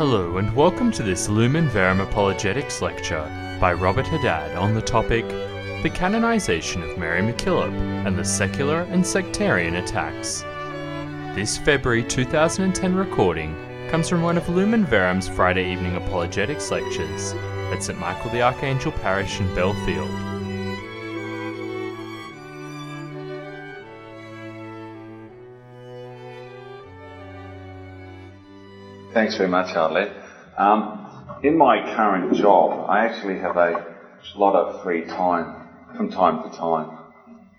Hello, and welcome to this Lumen Verum Apologetics lecture by Robert Haddad on the topic The Canonization of Mary MacKillop and the Secular and Sectarian Attacks. This February 2010 recording comes from one of Lumen Verum's Friday evening apologetics lectures at St Michael the Archangel Parish in Belfield. Thanks very much, Arlette. Um, in my current job, I actually have a lot of free time from time to time.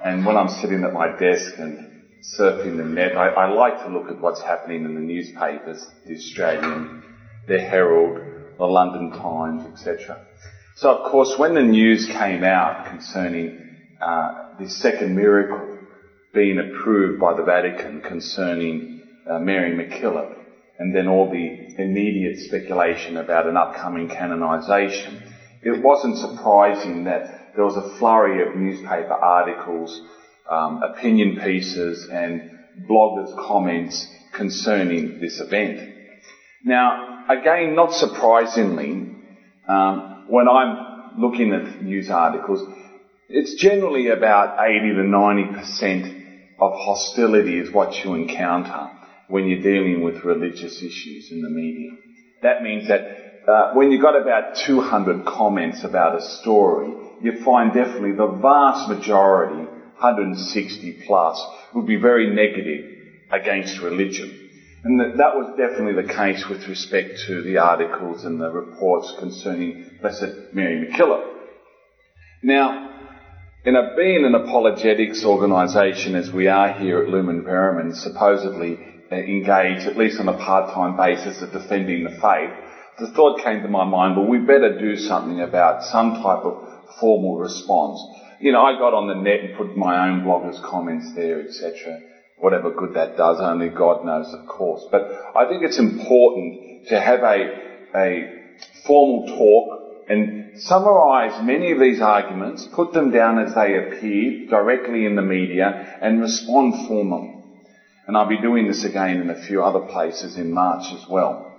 And when I'm sitting at my desk and surfing the net, I, I like to look at what's happening in the newspapers, the Australian, the Herald, the London Times, etc. So, of course, when the news came out concerning uh, the second miracle being approved by the Vatican concerning uh, Mary MacKillop, and then all the immediate speculation about an upcoming canonization, it wasn't surprising that there was a flurry of newspaper articles, um, opinion pieces, and bloggers' comments concerning this event. Now, again, not surprisingly, um, when I'm looking at news articles, it's generally about 80 to 90% of hostility is what you encounter when you're dealing with religious issues in the media. That means that uh, when you've got about 200 comments about a story, you find definitely the vast majority, 160 plus, would be very negative against religion. And that, that was definitely the case with respect to the articles and the reports concerning Blessed Mary MacKillop. Now, in a, being an apologetics organisation as we are here at Lumen Verum and supposedly engage, at least on a part-time basis, of defending the faith, the thought came to my mind, well, we better do something about some type of formal response. You know, I got on the net and put my own bloggers' comments there, etc. Whatever good that does, only God knows, of course. But I think it's important to have a, a formal talk and summarise many of these arguments, put them down as they appear directly in the media, and respond formally. And I'll be doing this again in a few other places in March as well.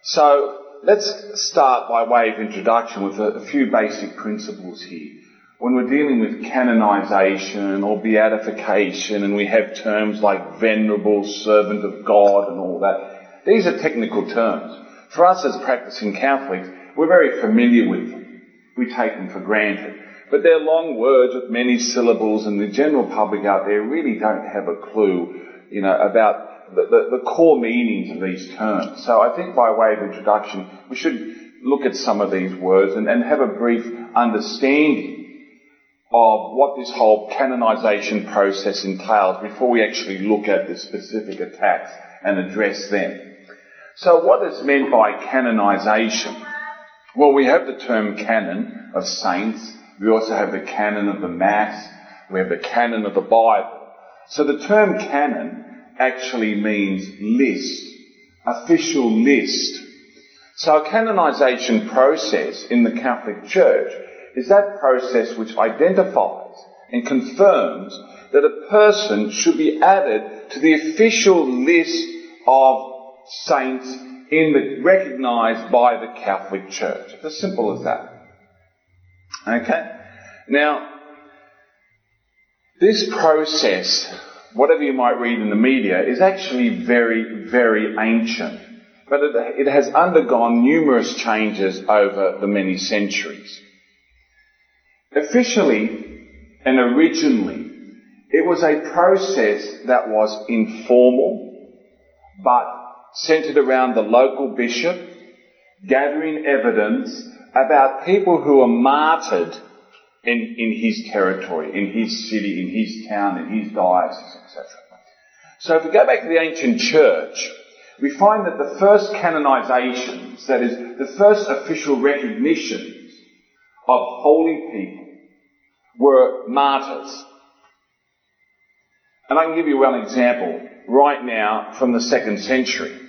So let's start by way of introduction with a, a few basic principles here. When we're dealing with canonization or beatification and we have terms like venerable, servant of God and all that, these are technical terms. For us as practicing Catholics, we're very familiar with them. We take them for granted. But they're long words with many syllables and the general public out there really don't have a clue you know, about the, the, the, core meanings of these terms. So I think by way of introduction, we should look at some of these words and, and have a brief understanding of what this whole canonization process entails before we actually look at the specific attacks and address them. So what is meant by canonization? Well, we have the term canon of saints. We also have the canon of the Mass. We have the canon of the Bible. So the term canon actually means list, official list. So a canonization process in the Catholic Church is that process which identifies and confirms that a person should be added to the official list of saints in the, recognized by the Catholic Church. It's as simple as that. Okay? Now, this process, whatever you might read in the media, is actually very, very ancient. But it, it has undergone numerous changes over the many centuries. Officially and originally, it was a process that was informal, but centered around the local bishop, gathering evidence about people who were martyred in, in his territory, in his city, in his town, in his diocese, etc. So if we go back to the ancient church, we find that the first canonizations, that is, the first official recognitions of holy people, were martyrs. And I can give you one example right now from the second century.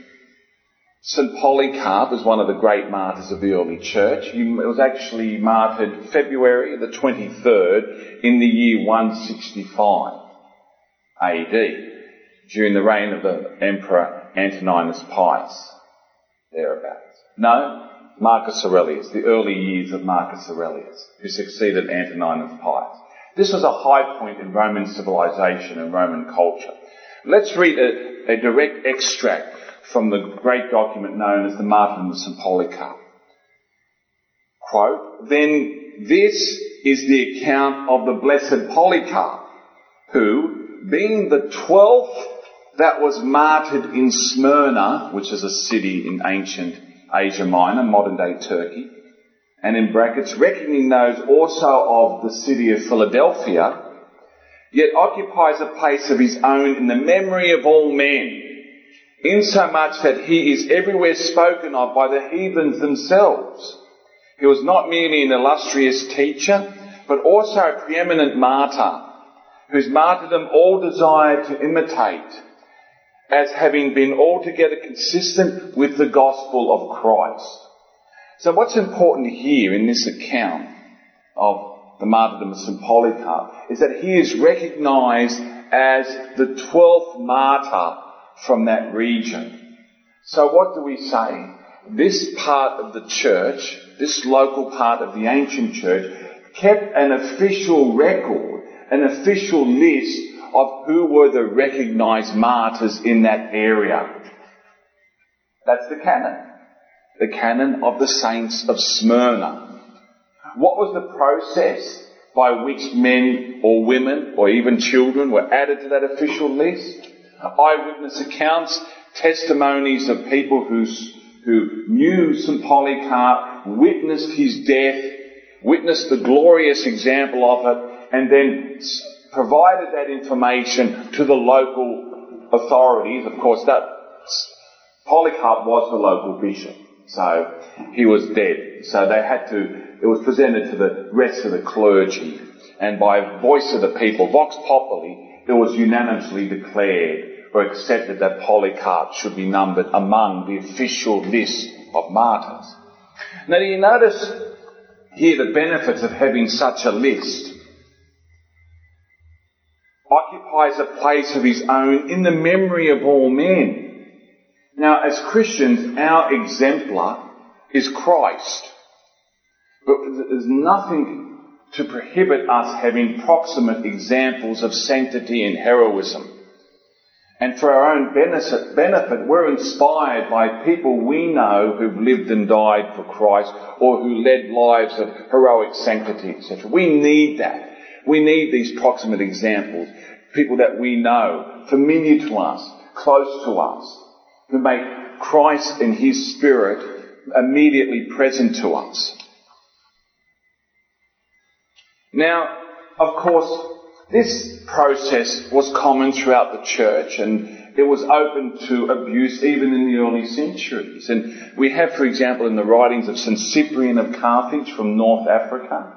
St. Polycarp is one of the great martyrs of the early church. He was actually martyred February the 23rd in the year 165 AD during the reign of the Emperor Antoninus Pius. thereabouts. No, Marcus Aurelius, the early years of Marcus Aurelius, who succeeded Antoninus Pius. This was a high point in Roman civilization and Roman culture. Let's read a, a direct extract from the great document known as the Martyrdom of St. Polycarp. Quote, then this is the account of the blessed Polycarp, who, being the twelfth that was martyred in Smyrna, which is a city in ancient Asia Minor, modern day Turkey, and in brackets, reckoning those also of the city of Philadelphia, yet occupies a place of his own in the memory of all men, insomuch that he is everywhere spoken of by the heathens themselves. He was not merely an illustrious teacher, but also a preeminent martyr, whose martyrdom all desired to imitate, as having been altogether consistent with the gospel of Christ. So what's important here in this account of the martyrdom of St. Polycarp is that he is recognized as the 12th martyr from that region. So what do we say? This part of the church, this local part of the ancient church, kept an official record, an official list of who were the recognized martyrs in that area. That's the canon. The canon of the saints of Smyrna. What was the process by which men or women or even children were added to that official list? Eyewitness accounts, testimonies of people who, who knew St. Polycarp, witnessed his death, witnessed the glorious example of it, and then provided that information to the local authorities. Of course, that Polycarp was the local bishop, so he was dead. So they had to. It was presented to the rest of the clergy, and by voice of the people, vox populi, it was unanimously declared or accepted that Polycarp should be numbered among the official list of martyrs. Now, do you notice here the benefits of having such a list? occupies a place of his own in the memory of all men. Now, as Christians, our exemplar is Christ. But there's nothing to prohibit us having proximate examples of sanctity and heroism. And for our own benefit, benefit, we're inspired by people we know who've lived and died for Christ or who led lives of heroic sanctity, etc. We need that. We need these proximate examples people that we know, familiar to us, close to us, who make Christ and His Spirit immediately present to us. Now, of course, this process was common throughout the church and it was open to abuse even in the early centuries. And we have, for example, in the writings of St. Cyprian of Carthage from North Africa,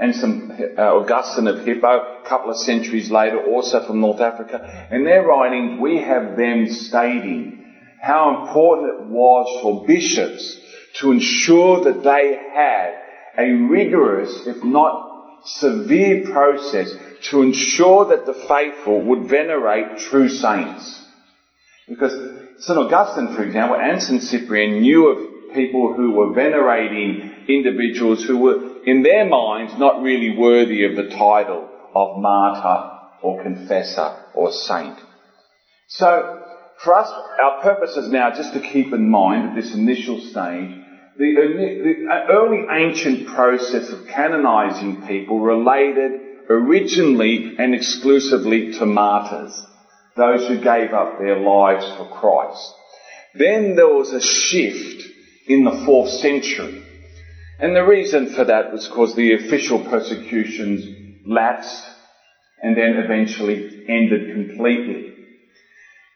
and some uh, Augustine of Hippo, a couple of centuries later, also from North Africa. In their writings, we have them stating how important it was for bishops to ensure that they had a rigorous, if not severe process to ensure that the faithful would venerate true saints. Because St. Augustine, for example, and St. Cyprian knew of people who were venerating individuals who were in their minds, not really worthy of the title of martyr or confessor or saint. So, for us, our purpose is now just to keep in mind at this initial stage the, early ancient process of canonizing people related originally and exclusively to martyrs, those who gave up their lives for Christ. Then there was a shift in the fourth century and the reason for that was because the official persecutions lapsed and then eventually ended completely.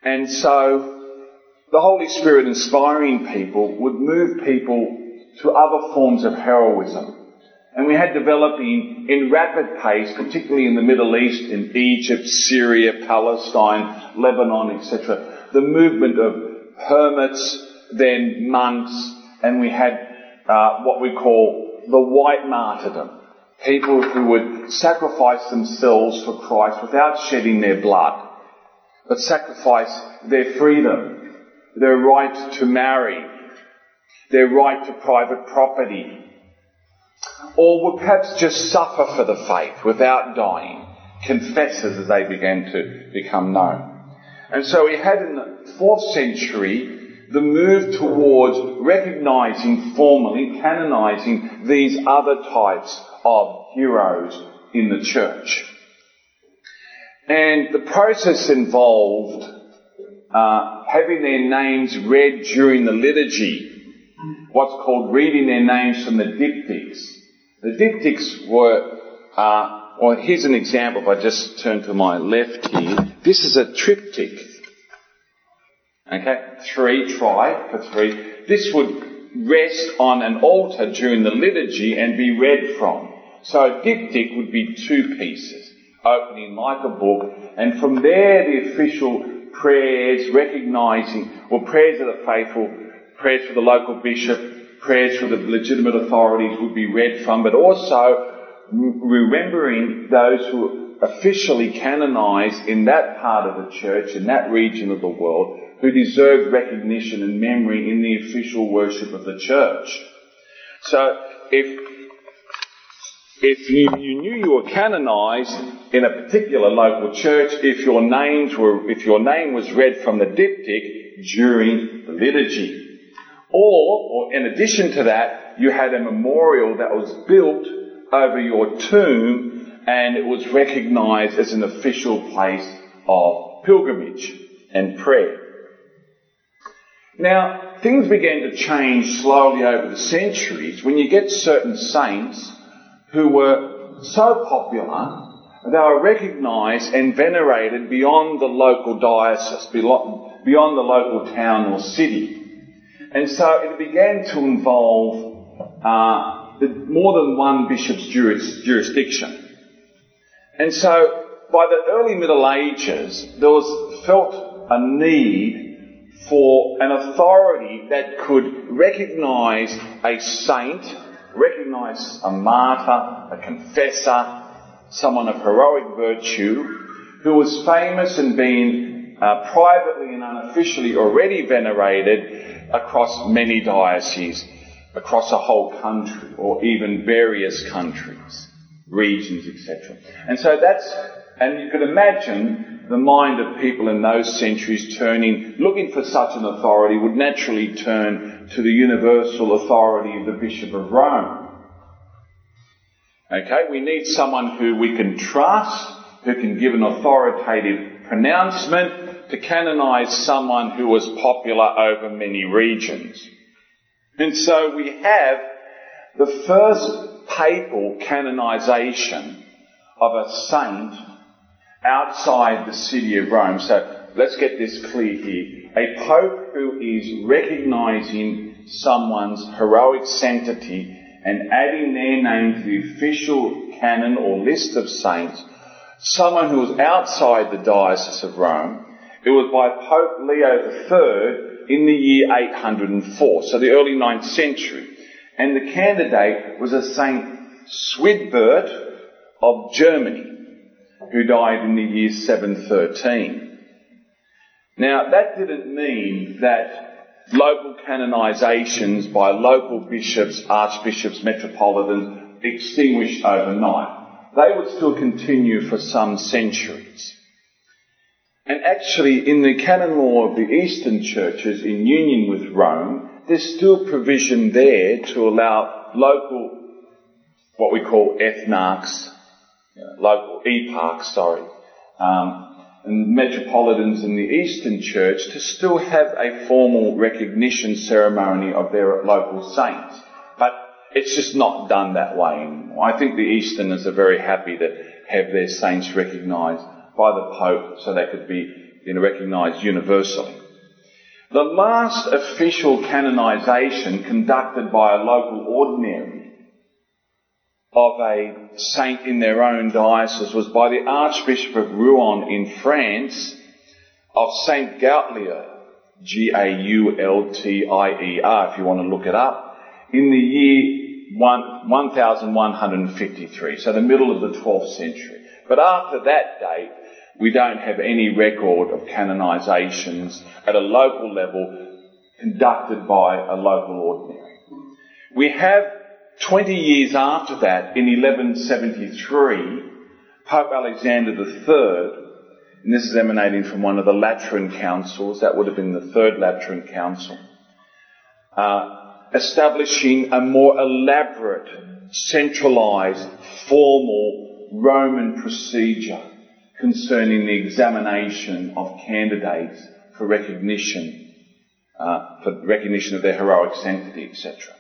And so the Holy Spirit inspiring people would move people to other forms of heroism. And we had developing in rapid pace, particularly in the Middle East, in Egypt, Syria, Palestine, Lebanon, etc., the movement of hermits, then monks, and we had uh, what we call the white martyrdom. People who would sacrifice themselves for Christ without shedding their blood, but sacrifice their freedom, their right to marry, their right to private property, or would perhaps just suffer for the faith without dying, confessors as they began to become known. And so we had in the fourth century the move towards recognizing formally, canonizing these other types of heroes in the church. And the process involved uh, having their names read during the liturgy, what's called reading their names from the diptychs. The diptychs were, uh, well, here's an example. If I just turn to my left here, this is a triptych. Okay, three, try for three. This would rest on an altar during the liturgy and be read from. So a diptych would be two pieces, opening like a book, and from there the official prayers, recognizing, or prayers of the faithful, prayers for the local bishop, prayers for the legitimate authorities would be read from, but also remembering those who officially canonized in that part of the church, in that region of the world, who deserved recognition and memory in the official worship of the church. So if if you, you, knew you were canonized in a particular local church, if your names were, if your name was read from the diptych during the liturgy. Or, or in addition to that, you had a memorial that was built over your tomb and it was recognized as an official place of pilgrimage and prayer. Now, things began to change slowly over the centuries when you get certain saints who were so popular they were recognised and venerated beyond the local diocese, beyond the local town or city. And so it began to involve uh, more than one bishop's jurisdiction. And so by the early Middle Ages, there was felt a need for an authority that could recognize a saint, recognize a martyr, a confessor, someone of heroic virtue, who was famous and being uh, privately and unofficially already venerated across many dioceses, across a whole country, or even various countries, regions, etc. And so that's, and you could imagine the mind of people in those centuries turning, looking for such an authority, would naturally turn to the universal authority of the Bishop of Rome. Okay, we need someone who we can trust, who can give an authoritative pronouncement to canonize someone who was popular over many regions. And so we have the first papal canonization of a saint outside the city of Rome. So let's get this clear here. A pope who is recognizing someone's heroic sanctity and adding their name to the official canon or list of saints, someone who was outside the diocese of Rome, it was by Pope Leo III in the year 804, so the early 9th century. And the candidate was a Saint Swidbert of Germany who died in the year 713. Now, that didn't mean that local canonizations by local bishops, archbishops, metropolitans extinguished overnight. They would still continue for some centuries. And actually, in the canon law of the Eastern churches in union with Rome, there's still provision there to allow local, what we call ethnarchs, local eparchs, sorry, um, and metropolitans in the Eastern Church to still have a formal recognition ceremony of their local saints. But it's just not done that way anymore. I think the Easterners are very happy to have their saints recognised by the Pope so they could be you know, recognised universally. The last official canonisation conducted by a local ordinary of a saint in their own diocese was by the Archbishop of Rouen in France of Saint Gaultier, G-A-U-L-T-I-E-R, if you want to look it up, in the year 1153, so the middle of the 12th century. But after that date, we don't have any record of canonizations at a local level conducted by a local ordinary. We have 20 years after that, in 1173, Pope Alexander III, and this is emanating from one of the Lateran councils, that would have been the Third Lateran Council, uh, establishing a more elaborate, centralised, formal Roman procedure concerning the examination of candidates for recognition, uh, for recognition of their heroic sanctity, etc.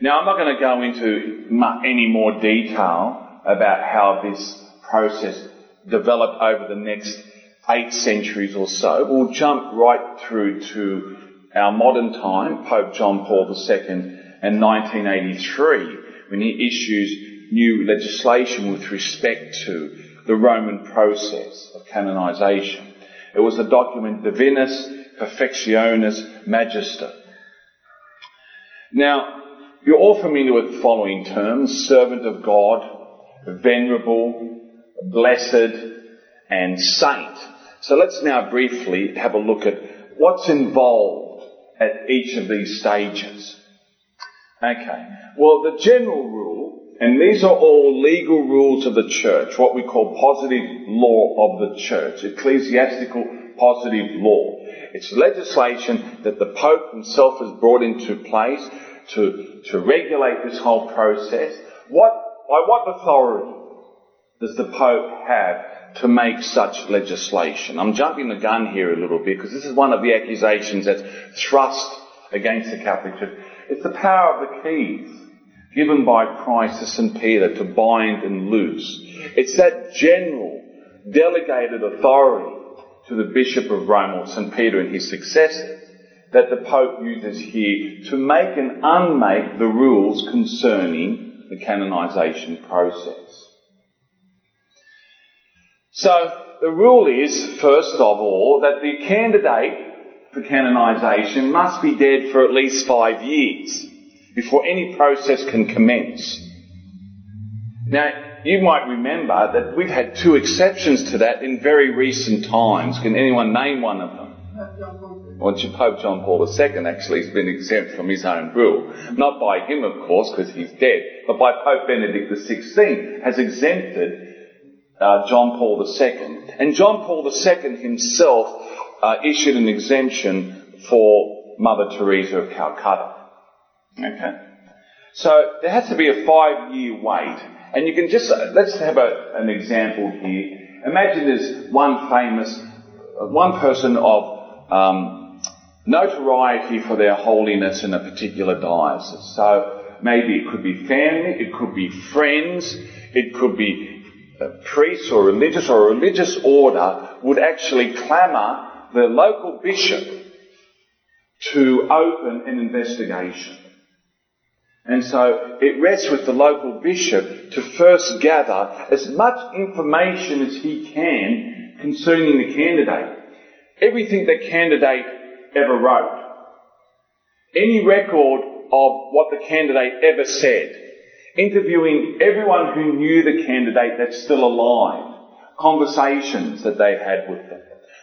Now, I'm not going to go into any more detail about how this process developed over the next eight centuries or so. We'll jump right through to our modern time, Pope John Paul II, and 1983, when he issues new legislation with respect to the Roman process of canonization. It was the document Divinis Perfectionis Magister. Now, you're all familiar with the following terms servant of God, venerable, blessed, and saint. So let's now briefly have a look at what's involved at each of these stages. Okay. Well, the general rule, and these are all legal rules of the church, what we call positive law of the church, ecclesiastical positive law. It's legislation that the Pope himself has brought into place to, to regulate this whole process. What, by what authority does the Pope have to make such legislation? I'm jumping the gun here a little bit because this is one of the accusations that's thrust against the Catholic Church. It's the power of the keys given by Christ to St. Peter to bind and loose. It's that general delegated authority to the Bishop of Rome or St. Peter and his successors that the Pope uses here to make and unmake the rules concerning the canonization process. So, the rule is, first of all, that the candidate for canonization must be dead for at least five years before any process can commence. Now, you might remember that we've had two exceptions to that in very recent times. Can anyone name one of them? Well, Pope John Paul II actually has been exempt from his own rule. Not by him, of course, because he's dead, but by Pope Benedict XVI has exempted uh, John Paul II. And John Paul II himself uh, issued an exemption for Mother Teresa of Calcutta. Okay? So there has to be a five year wait. And you can just, uh, let's have a, an example here. Imagine there's one famous, uh, one person of um, notoriety for their holiness in a particular diocese. So maybe it could be family, it could be friends, it could be a priest or religious or a religious order would actually clamour the local bishop to open an investigation. And so it rests with the local bishop to first gather as much information as he can concerning the candidate. Everything the candidate ever wrote, any record of what the candidate ever said, interviewing everyone who knew the candidate that's still alive, conversations that they had with them,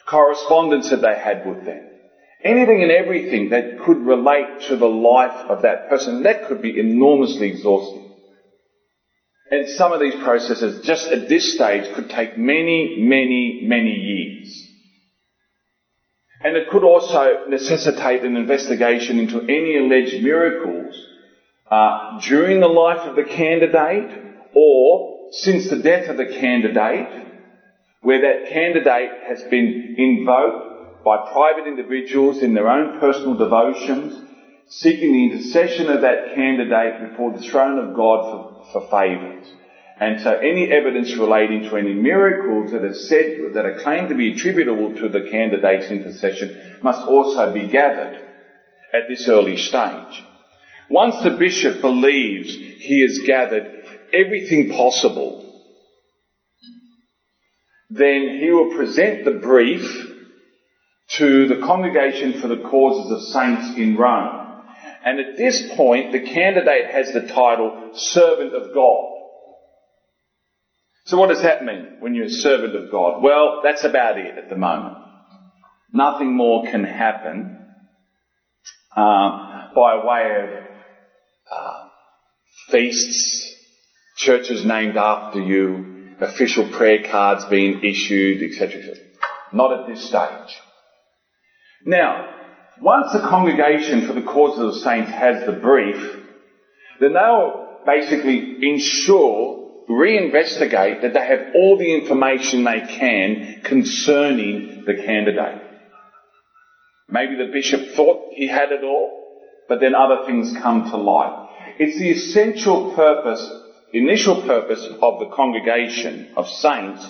correspondence that they had with them, anything and everything that could relate to the life of that person, that could be enormously exhausting. And some of these processes, just at this stage, could take many, many, many years. And it could also necessitate an investigation into any alleged miracles uh, during the life of the candidate or since the death of the candidate, where that candidate has been invoked by private individuals in their own personal devotions, seeking the intercession of that candidate before the throne of God for, for favours. And so any evidence relating to any miracles that are said, that are claimed to be attributable to the candidate's intercession must also be gathered at this early stage. Once the bishop believes he has gathered everything possible, then he will present the brief to the Congregation for the Causes of Saints in Rome. And at this point, the candidate has the title Servant of God. So what does that mean when you're a servant of God? Well, that's about it at the moment. Nothing more can happen uh, by way of uh, feasts, churches named after you, official prayer cards being issued, etc. etc. Not at this stage. Now, once the congregation for the causes of the saints has the brief, then they'll basically ensure, reinvestigate that they have all the information they can concerning the candidate. Maybe the bishop thought he had it all, but then other things come to light. It's the essential purpose, initial purpose of the congregation of saints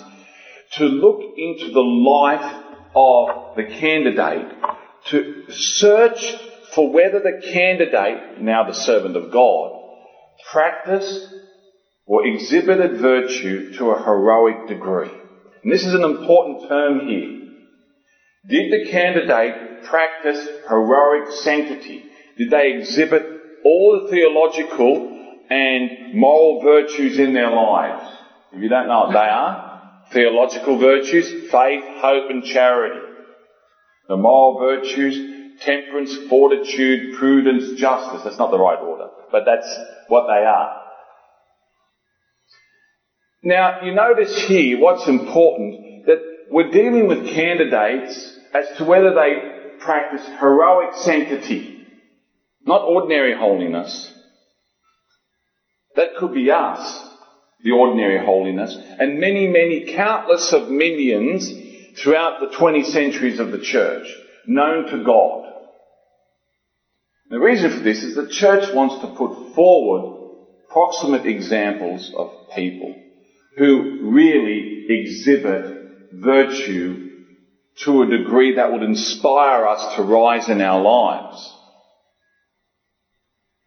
to look into the life of the candidate to search for whether the candidate, now the servant of God, practiced or exhibited virtue to a heroic degree. And this is an important term here. Did the candidate practice heroic sanctity? Did they exhibit all the theological and moral virtues in their lives? If you don't know what they are, theological virtues, faith, hope and charity. The moral virtues, temperance, fortitude, prudence, justice. That's not the right order, but that's what they are. Now, you notice here what's important that we're dealing with candidates as to whether they practice heroic sanctity, not ordinary holiness. That could be us, the ordinary holiness, and many, many countless of millions throughout the 20 centuries of the church, known to God. The reason for this is the church wants to put forward proximate examples of people who really exhibit virtue to a degree that would inspire us to rise in our lives.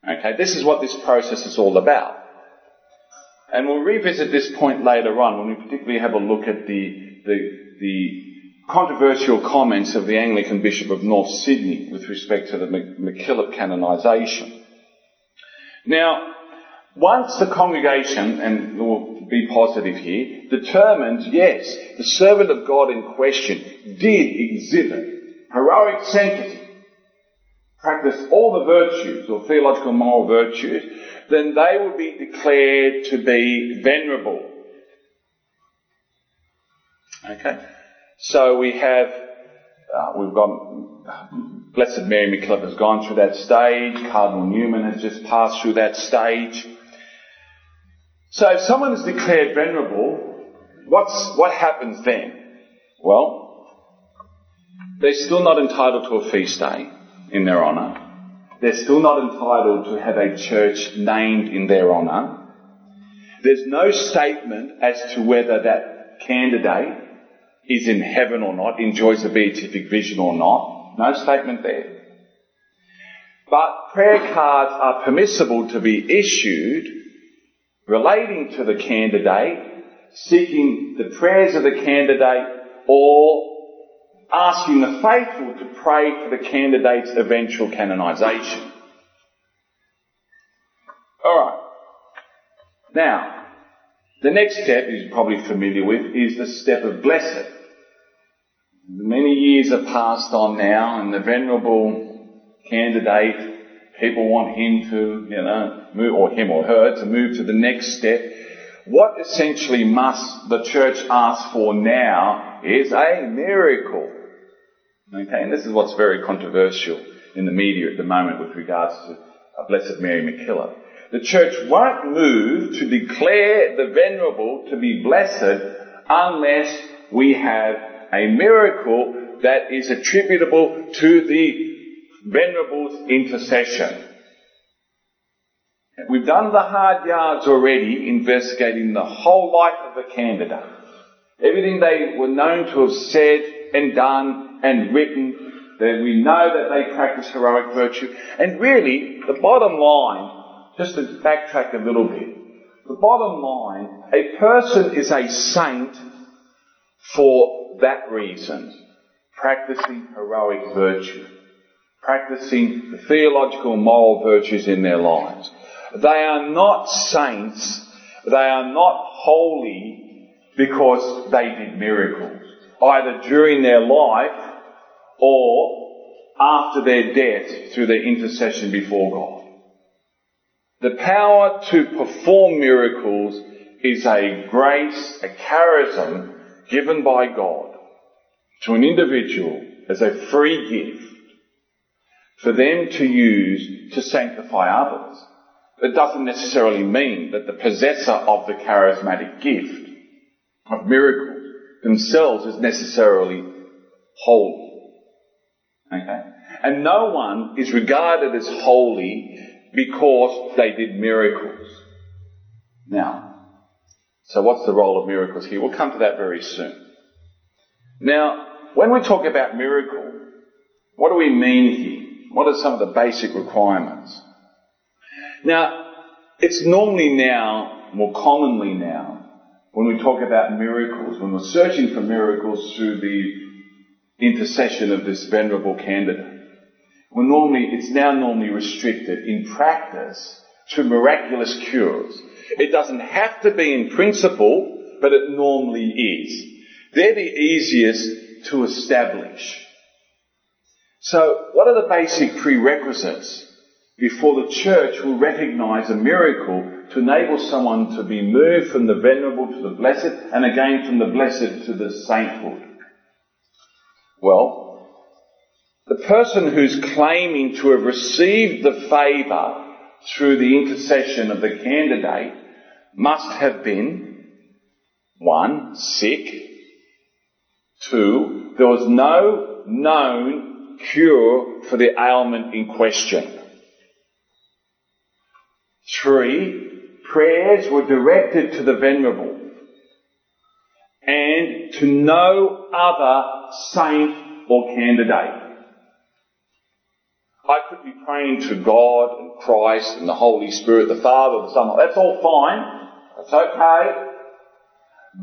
Okay, this is what this process is all about. And we'll revisit this point later on when we particularly have a look at the, the the controversial comments of the Anglican Bishop of North Sydney with respect to the MacKillop canonisation. Now, once the congregation, and we'll be positive here, determined, yes, the servant of God in question did exhibit heroic sanctity, practice all the virtues or theological moral virtues, then they would be declared to be venerable Okay? So we have, uh, we've got, Blessed Mary MacKillop has gone through that stage, Cardinal Newman has just passed through that stage. So if someone is declared venerable, what's, what happens then? Well, they're still not entitled to a feast day in their honour. They're still not entitled to have a church named in their honour. There's no statement as to whether that candidate is in heaven or not, enjoys a beatific vision or not. No statement there. But prayer cards are permissible to be issued relating to the candidate, seeking the prayers of the candidate, or asking the faithful to pray for the candidate's eventual canonization. Alright. Now, the next step, you're probably familiar with, is the step of blessed. Many years have passed on now, and the venerable candidate, people want him to, you know, move, or him or her to move to the next step. What essentially must the church ask for now is a miracle. Okay, and this is what's very controversial in the media at the moment with regards to uh, Blessed Mary MacKillop. The church won't move to declare the venerable to be blessed unless we have a miracle that is attributable to the Venerable's intercession. We've done the hard yards already investigating the whole life of the candidate. Everything they were known to have said and done and written, that we know that they practice heroic virtue. And really, the bottom line, just to backtrack a little bit, the bottom line, a person is a saint for that reason, practicing heroic virtue, practicing the theological moral virtues in their lives. They are not saints, they are not holy because they did miracles, either during their life or after their death through their intercession before God. The power to perform miracles is a grace, a charism given by God to an individual as a free gift for them to use to sanctify others. It doesn't necessarily mean that the possessor of the charismatic gift of miracles themselves is necessarily holy. Okay? And no one is regarded as holy because they did miracles. Now, so what's the role of miracles here? We'll come to that very soon. Now, when we talk about miracle, what do we mean here? What are some of the basic requirements? Now, it's normally now, more commonly now, when we talk about miracles, when we're searching for miracles through the intercession of this venerable candidate, well, normally, it's now normally restricted in practice to miraculous cures. It doesn't have to be in principle, but it normally is. They're the easiest to establish. So, what are the basic prerequisites before the church will recognize a miracle to enable someone to be moved from the venerable to the blessed and again from the blessed to the sainthood? Well, the person who's claiming to have received the favour through the intercession of the candidate must have been one, sick, two, there was no known cure for the ailment in question. Three, prayers were directed to the venerable and to no other saint or candidate. I could be praying to God and Christ and the Holy Spirit, the Father, the Son. That's all fine. That's okay.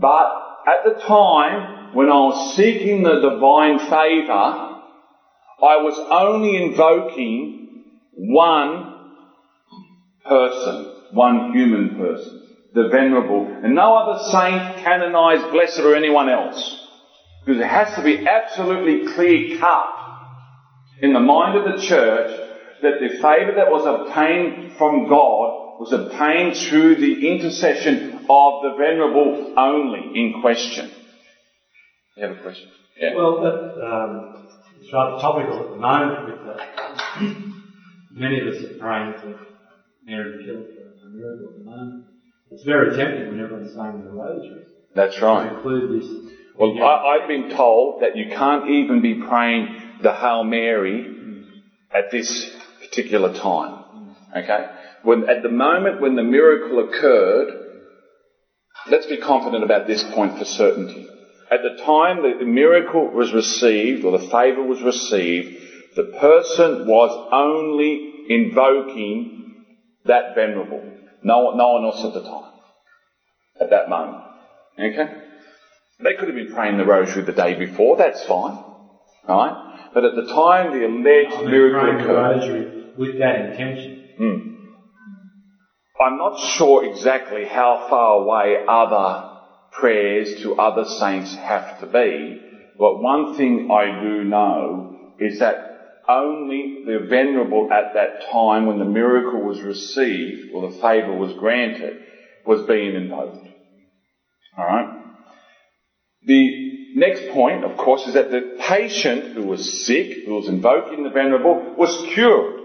But at the time when I was seeking the divine favour, I was only invoking one person, one human person, the venerable, and no other saint, canonized, blessed, or anyone else. Because it has to be absolutely clear cut in the mind of the church that the favour that was obtained from God was obtained through the intercession of the venerable only in question. You have a question? Yeah. Well, that, um, it's rather topical at the moment with. Many of us are praying to Mary MacKillop for a miracle at the moment. It's very tempting when everyone's saying the rosary. That's right. To include this. Well, I, I've been told that you can't even be praying the Hail Mary at this particular time. Okay? When, at the moment when the miracle occurred, let's be confident about this point for certainty. At the time that the miracle was received, or the favour was received, the person was only invoking that venerable. No, no one else at the time. At that moment. Okay? They could have been praying the rosary the day before, that's fine. Right? But at the time the alleged miracle occurred, with that intention. Hmm. I'm not sure exactly how far away other prayers to other saints have to be, but one thing I do know is that only the venerable at that time when the miracle was received or the favour was granted was being invoked. Alright? The next point, of course, is that the patient who was sick, who was invoking the venerable, was cured.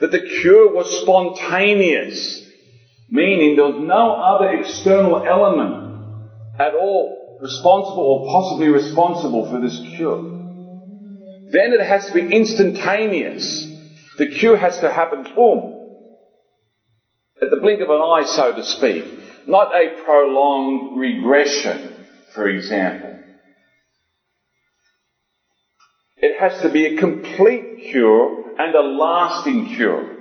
That the cure was spontaneous, meaning there was no other external element at all responsible or possibly responsible for this cure. Then it has to be instantaneous. The cure has to happen, boom, at the blink of an eye, so to speak. Not a prolonged regression, for example. It has to be a complete cure and a lasting cure.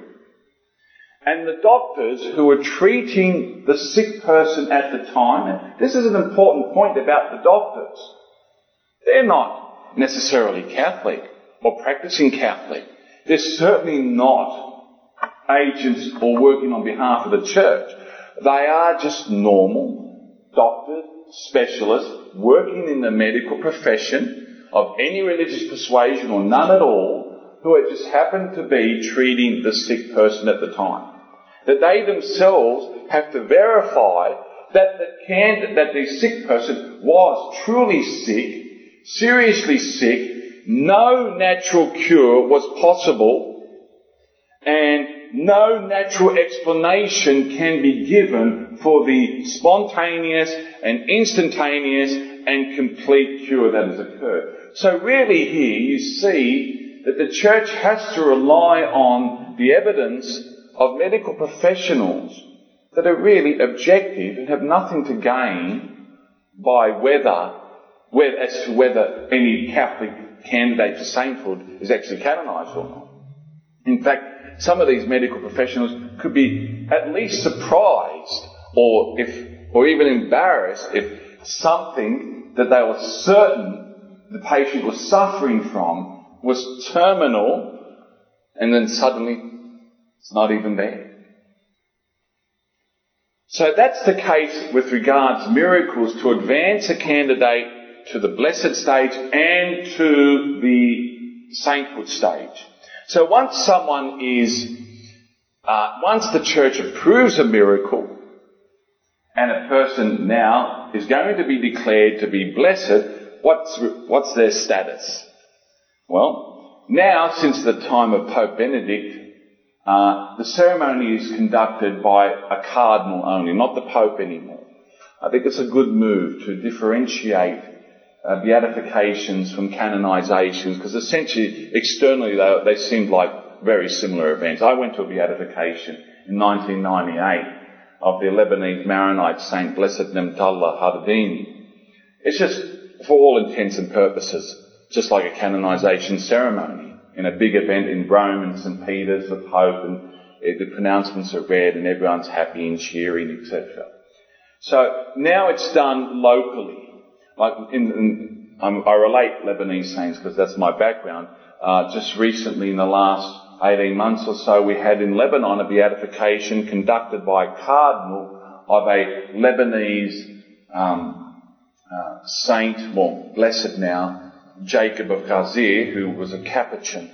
And the doctors who were treating the sick person at the time, this is an important point about the doctors, they're not necessarily Catholic or practicing Catholic. They're certainly not agents or working on behalf of the church. They are just normal doctors, specialists, working in the medical profession of any religious persuasion or none at all, who just happened to be treating the sick person at the time. That they themselves have to verify that the, that the sick person was truly sick, seriously sick, no natural cure was possible, and no natural explanation can be given for the spontaneous and instantaneous and complete cure that has occurred. So really here you see that the church has to rely on the evidence of medical professionals that are really objective and have nothing to gain by whether, whether as to whether any Catholic candidate for sainthood is actually canonised or not. In fact, some of these medical professionals could be at least surprised or if, or even embarrassed if something that they were certain the patient was suffering from was terminal and then suddenly it's not even there. So that's the case with regards miracles to advance a candidate to the blessed stage and to the sainthood stage. So once someone is, uh, once the church approves a miracle, and a person now is going to be declared to be blessed, what's, what's their status? Well, now since the time of Pope Benedict, uh, the ceremony is conducted by a cardinal only, not the Pope anymore. I think it's a good move to differentiate uh, beatifications from canonizations because essentially, externally, they, they seemed like very similar events. I went to a beatification in 1998 of the Lebanese Maronite saint Blessed Nemtallah Hardini. It's just, for all intents and purposes, just like a canonization ceremony in a big event in Rome and St. Peter's, the Pope, and the pronouncements are read and everyone's happy and cheering, etc. So now it's done locally. Like in, in I relate Lebanese saints because that's my background. Uh, just recently, in the last 18 months or so, we had in Lebanon a beatification conducted by a cardinal of a Lebanese um, uh, saint, well, blessed now, Jacob of Ghazir, who was a Capuchin.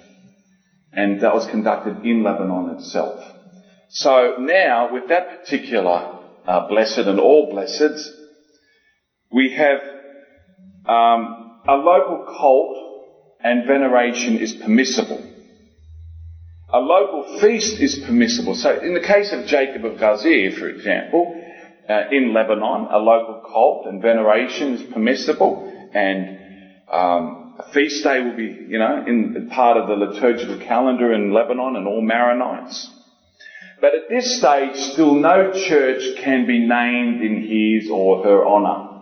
And that was conducted in Lebanon itself. So now, with that particular uh, blessed and all blesseds, we have um, a local cult and veneration is permissible. A local feast is permissible. So in the case of Jacob of Ghazir, for example, uh, in Lebanon, a local cult and veneration is permissible and um, a feast day will be, you know, in part of the liturgical calendar in Lebanon and all Maronites. But at this stage, still no church can be named in his or her honour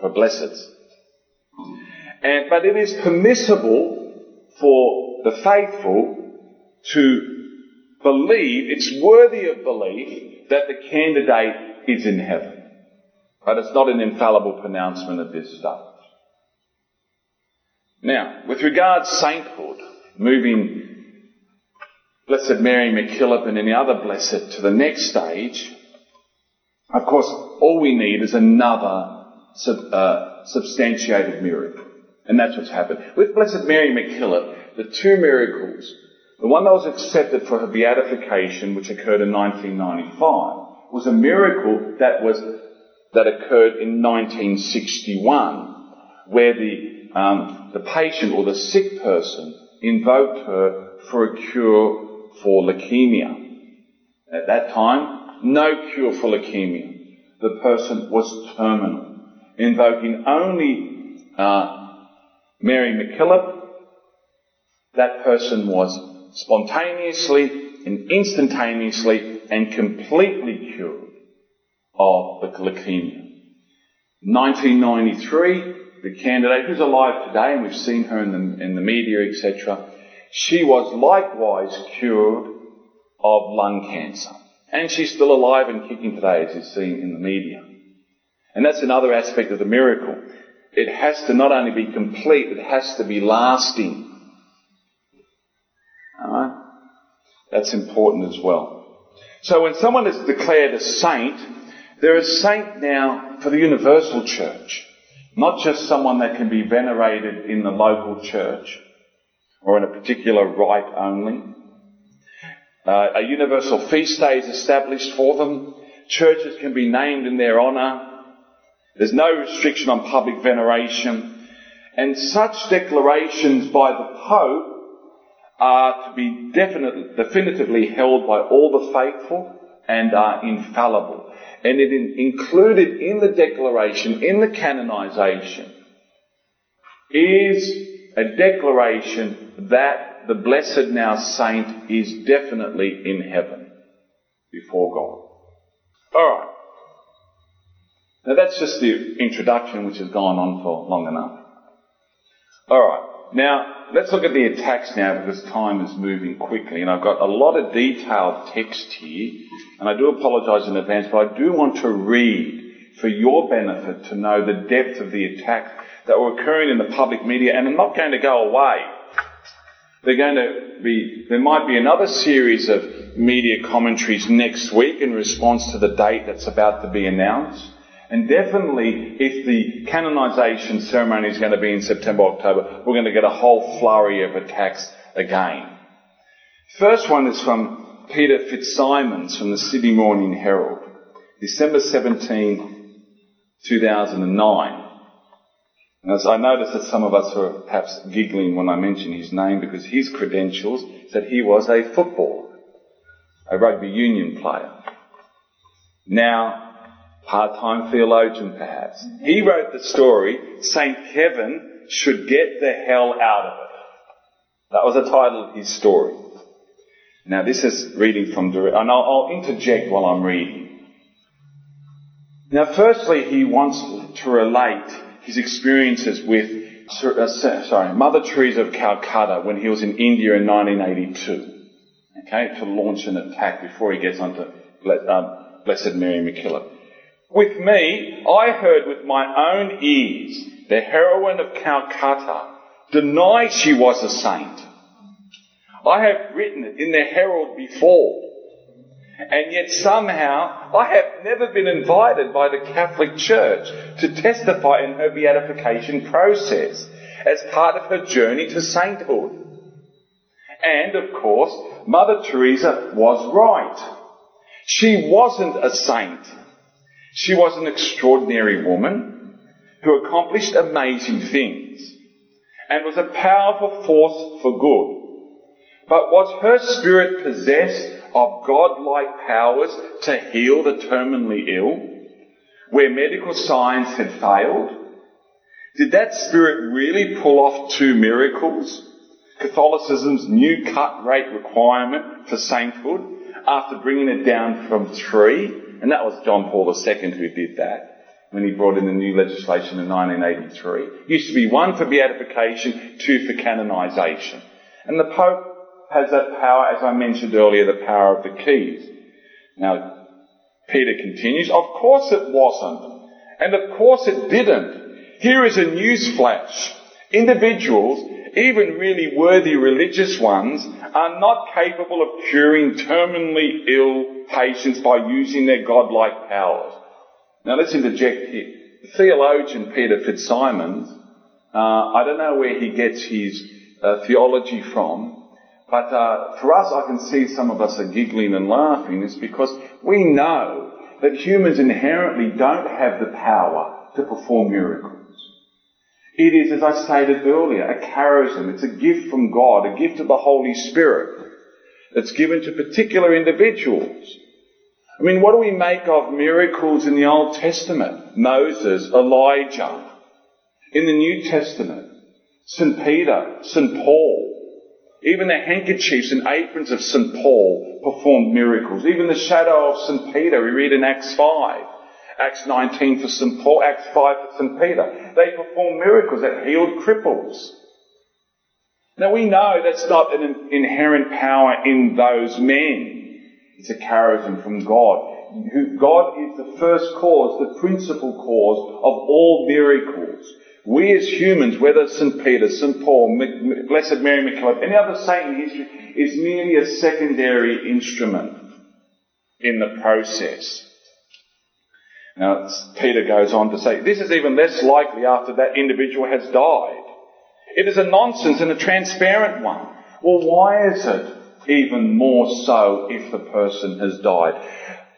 for blesseds. And, but it is permissible for the faithful to believe, it's worthy of belief that the candidate is in heaven. But it's not an infallible pronouncement at this stage. Now, with regards to sainthood, moving Blessed Mary MacKillop and any other blessed to the next stage, of course, all we need is another sub, uh, substantiated miracle. And that's what's happened. With Blessed Mary MacKillop, the two miracles the one that was accepted for her beatification, which occurred in 1995, was a miracle that was that occurred in 1961, where the um, the patient or the sick person invoked her for a cure for leukemia. At that time, no cure for leukemia. The person was terminal, invoking only uh, Mary MacKillop. That person was spontaneously and instantaneously and completely cured of the leukemia. 1993, the candidate who's alive today, and we've seen her in the, in the media, etc., she was likewise cured of lung cancer. And she's still alive and kicking today, as is seen in the media. And that's another aspect of the miracle. It has to not only be complete, it has to be lasting. Alright? That's important as well. So when someone is declared a saint, they're a saint now for the universal church. Not just someone that can be venerated in the local church or in a particular rite only. Uh, a universal feast day is established for them. Churches can be named in their honour. There's no restriction on public veneration. And such declarations by the Pope are to be definitely, definitively held by all the faithful and are infallible. And it in, included in the declaration, in the canonization, is a declaration that the blessed now saint is definitely in heaven before God. Alright. Now that's just the introduction which has gone on for long enough. Alright. Now, let's look at the attacks now because time is moving quickly and I've got a lot of detailed text here and I do apologise in advance but I do want to read for your benefit to know the depth of the attacks that were occurring in the public media and are not going to go away. They're going to be, there might be another series of media commentaries next week in response to the date that's about to be announced. And definitely, if the canonization ceremony is going to be in September, October, we're going to get a whole flurry of attacks again. First one is from Peter Fitzsimons from the Sydney Morning Herald, December 17, 2009. And as I noticed that some of us were perhaps giggling when I mentioned his name because his credentials said he was a footballer, a rugby union player. Now, part-time theologian perhaps. He wrote the story, St. Kevin should get the hell out of it. That was the title of his story. Now this is reading from, direct, and I'll, I'll interject while I'm reading. Now firstly, he wants to relate his experiences with, uh, sorry, Mother Teresa of Calcutta when he was in India in 1982. Okay, to launch an attack before he gets onto um, Blessed Mary MacKillop. With me, I heard with my own ears the heroine of Calcutta deny she was a saint. I have written it in the Herald before. And yet somehow I have never been invited by the Catholic Church to testify in her beatification process as part of her journey to sainthood. And of course, Mother Teresa was right. She wasn't a saint. She was an extraordinary woman who accomplished amazing things and was a powerful force for good. But was her spirit possessed of godlike powers to heal the terminally ill where medical science had failed? Did that spirit really pull off two miracles? Catholicism's new cut rate requirement for sainthood after bringing it down from three and that was John Paul II who did that when he brought in the new legislation in 1983. It used to be one for beatification, two for canonization. And the Pope has that power, as I mentioned earlier, the power of the keys. Now, Peter continues, of course it wasn't. And of course it didn't. Here is a news flash. Individuals, even really worthy religious ones, are not capable of curing terminally ill patients by using their godlike powers. Now let's interject here. The theologian Peter Fitzsimons, uh, I don't know where he gets his uh, theology from, but uh, for us, I can see some of us are giggling and laughing. It's because we know that humans inherently don't have the power to perform miracles. It is, as I stated earlier, a charism. It's a gift from God, a gift of the Holy Spirit that's given to particular individuals. I mean, what do we make of miracles in the Old Testament? Moses, Elijah. In the New Testament, St. Peter, St. Paul. Even the handkerchiefs and aprons of St. Paul performed miracles. Even the shadow of St. Peter, we read in Acts 5. Acts 19 for St. Paul, Acts 5 for St. Peter. They performed miracles that healed cripples. Now we know that's not an inherent power in those men. It's a charism from God. God is the first cause, the principal cause of all miracles. We as humans, whether St. Peter, St. Paul, Blessed Mary MacKillop, any other saint in history, is merely a secondary instrument in the process. Now, Peter goes on to say, this is even less likely after that individual has died. It is a nonsense and a transparent one. Well, why is it even more so if the person has died?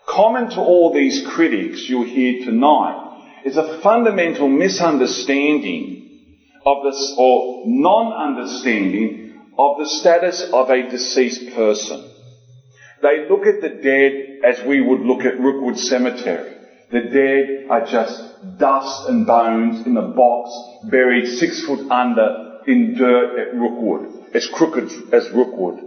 Common to all these critics you'll hear tonight is a fundamental misunderstanding of this, or non-understanding of the status of a deceased person. They look at the dead as we would look at Rookwood Cemetery. The dead are just dust and bones in a box buried six foot under in dirt at Rookwood. As crooked as Rookwood.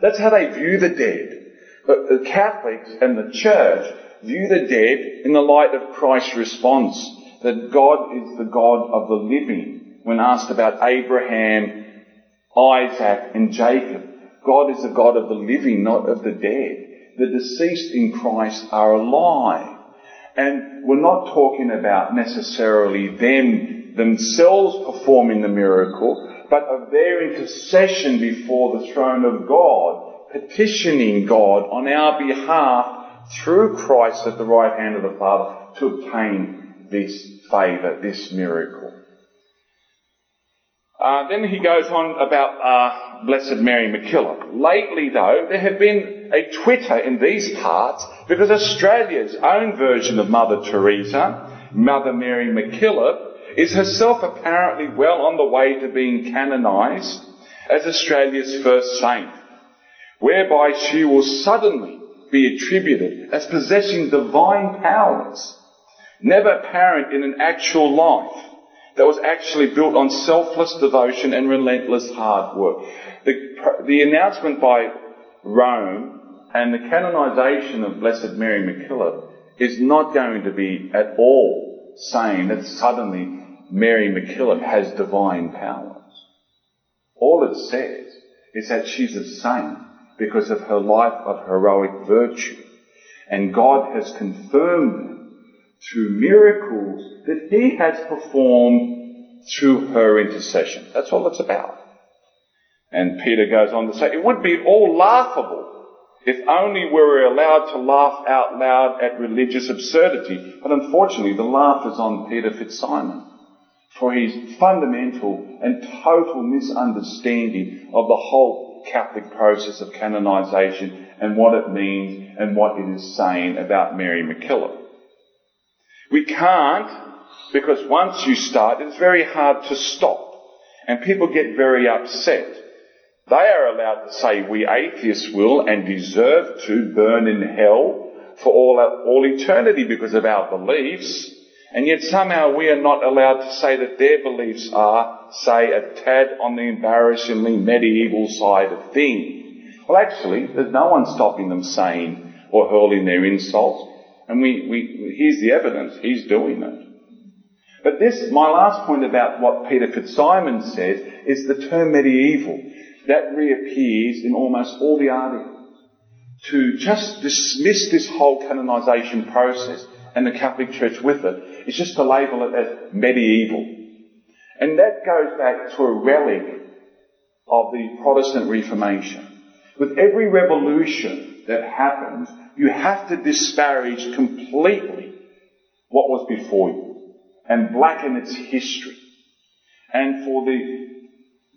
That's how they view the dead. The Catholics and the Church view the dead in the light of Christ's response that God is the God of the living. When asked about Abraham, Isaac, and Jacob, God is the God of the living, not of the dead. The deceased in Christ are alive. And we're not talking about necessarily them themselves performing the miracle, but of their intercession before the throne of God, petitioning God on our behalf through Christ at the right hand of the Father to obtain this favour, this miracle. Uh, then he goes on about uh, Blessed Mary MacKillop. Lately, though, there have been a Twitter in these parts because Australia's own version of Mother Teresa, Mother Mary MacKillop, is herself apparently well on the way to being canonised as Australia's first saint, whereby she will suddenly be attributed as possessing divine powers, never apparent in an actual life that was actually built on selfless devotion and relentless hard work. The, the announcement by Rome and the canonization of Blessed Mary MacKillop is not going to be at all saying that suddenly Mary MacKillop has divine powers. All it says is that she's a saint because of her life of heroic virtue. And God has confirmed through miracles that he has performed through her intercession. That's all it's about. And Peter goes on to say, it would be all laughable if only we were allowed to laugh out loud at religious absurdity. But unfortunately, the laugh is on Peter Fitzsimon for his fundamental and total misunderstanding of the whole Catholic process of canonization and what it means and what it is saying about Mary MacKillop. We can't, because once you start, it's very hard to stop. And people get very upset. They are allowed to say, we atheists will and deserve to burn in hell for all, all eternity because of our beliefs. And yet somehow we are not allowed to say that their beliefs are, say, a tad on the embarrassingly medieval side of things. Well actually, there's no one stopping them saying or hurling their insults. And we, we, here's the evidence. He's doing it. But this, my last point about what Peter Fitzsimon says, is the term medieval. That reappears in almost all the articles. To just dismiss this whole canonization process and the Catholic Church with it is just to label it as medieval. And that goes back to a relic of the Protestant Reformation. With every revolution that happens, you have to disparage completely what was before you and blacken its history. And for the,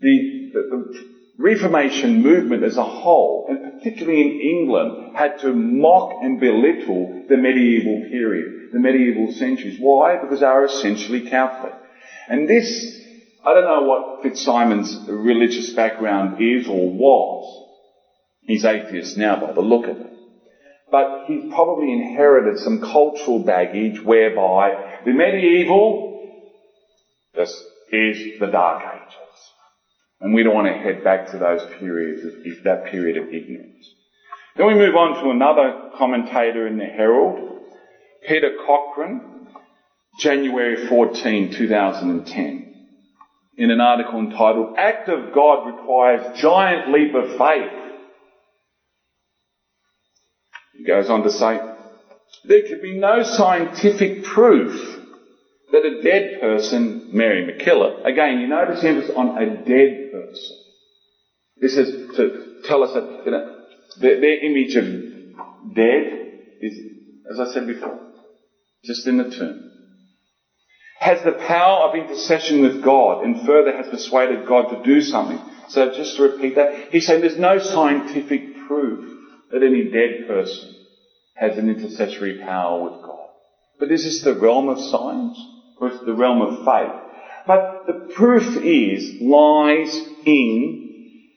the, the, the Reformation movement as a whole, and particularly in England, had to mock and belittle the medieval period, the medieval centuries. Why? Because they are essentially Catholic. And this, I don't know what Fitzsimon's religious background is or was. He's atheist now by the look of it but he's probably inherited some cultural baggage whereby the medieval this is the Dark Ages. And we don't want to head back to those periods, of, that period of ignorance. Then we move on to another commentator in the Herald, Peter Cochrane, January 14, 2010, in an article entitled Act of God Requires Giant Leap of Faith he goes on to say, there could be no scientific proof that a dead person, Mary MacKillop, again, you notice the emphasis on a dead person. This is to tell us that you know, their, their image of dead is, as I said before, just in the tomb. has the power of intercession with God and further has persuaded God to do something. So just to repeat that, he's saying there's no scientific proof that any dead person has an intercessory power with God. But is this the realm of science or is the realm of faith? But the proof is, lies in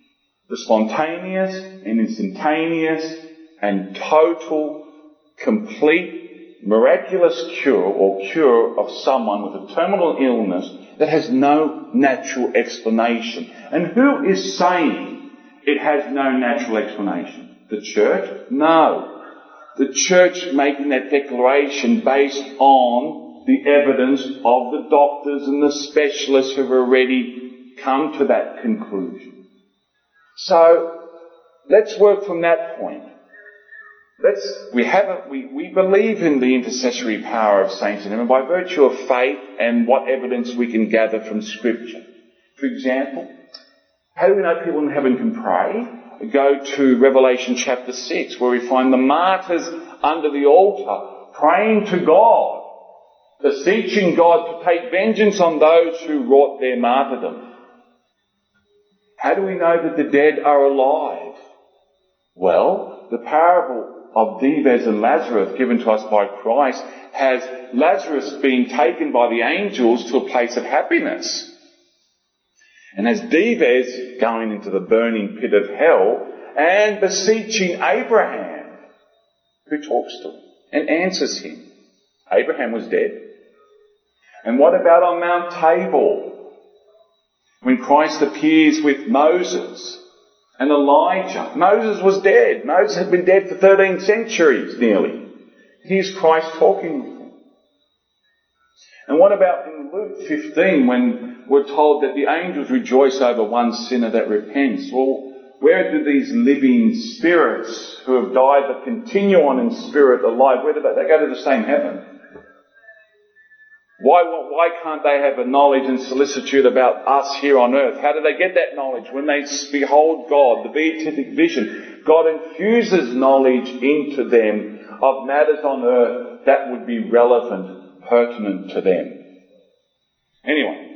the spontaneous and instantaneous and total, complete, miraculous cure or cure of someone with a terminal illness that has no natural explanation. And who is saying it has no natural explanation? The church? No. The church making that declaration based on the evidence of the doctors and the specialists who have already come to that conclusion. So, let's work from that point. Let's, we have we, we believe in the intercessory power of saints in heaven by virtue of faith and what evidence we can gather from scripture. For example, how do we know people in heaven can pray? Go to Revelation chapter 6 where we find the martyrs under the altar praying to God, beseeching God to take vengeance on those who wrought their martyrdom. How do we know that the dead are alive? Well, the parable of Dives and Lazarus given to us by Christ has Lazarus being taken by the angels to a place of happiness. And as Dives going into the burning pit of hell and beseeching Abraham, who talks to him and answers him. Abraham was dead. And what about on Mount Tabor? When Christ appears with Moses and Elijah. Moses was dead. Moses had been dead for 13 centuries nearly. Here's Christ talking. And what about in Luke 15 when we're told that the angels rejoice over one sinner that repents? Well, where do these living spirits who have died but continue on in spirit alive, where do they, they go to the same heaven? Why, why can't they have a knowledge and solicitude about us here on earth? How do they get that knowledge? When they behold God, the beatific vision, God infuses knowledge into them of matters on earth that would be relevant, pertinent to them. Anyway,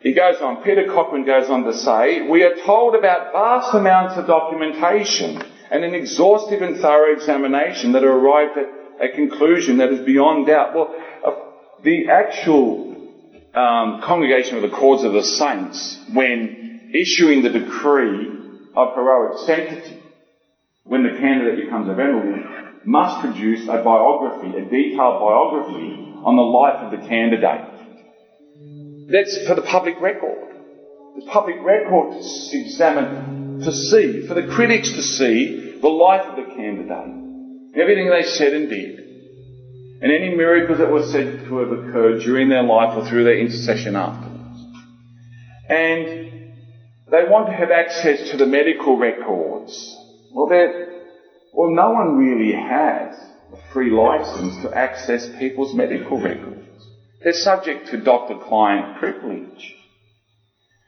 he goes on, Peter Cochrane goes on to say, we are told about vast amounts of documentation and an exhaustive and thorough examination that arrived at a conclusion that is beyond doubt. Well, the actual um, congregation of the cause of the saints, when issuing the decree of heroic sanctity, when the candidate becomes a venerable, must produce a biography, a detailed biography on the life of the candidate. That's for the public record. The public record to examine, to see, for the critics to see the life of the candidate, everything they said and did and any miracles that were said to have occurred during their life or through their intercession afterwards. And they want to have access to the medical records. Well, well, no one really has a free license to access people's medical records. They're subject to doctor-client privilege.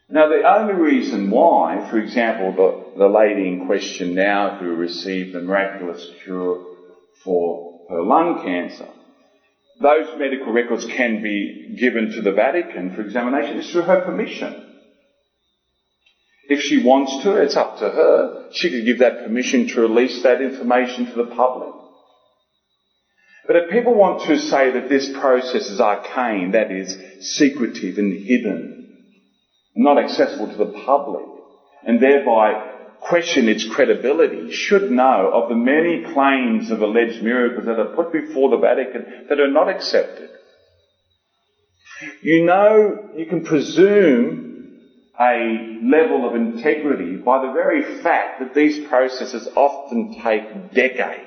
Now, the only reason why, for example, the, the lady in question now who received the miraculous cure for her lung cancer, those medical records can be given to the Vatican for examination is through her permission. If she wants to, it's up to her. She could give that permission to release that information to the public. But if people want to say that this process is arcane, that is, secretive and hidden, not accessible to the public, and thereby question its credibility should know of the many claims of alleged miracles that are put before the Vatican that are not accepted. You know, you can presume a level of integrity by the very fact that these processes often take decades.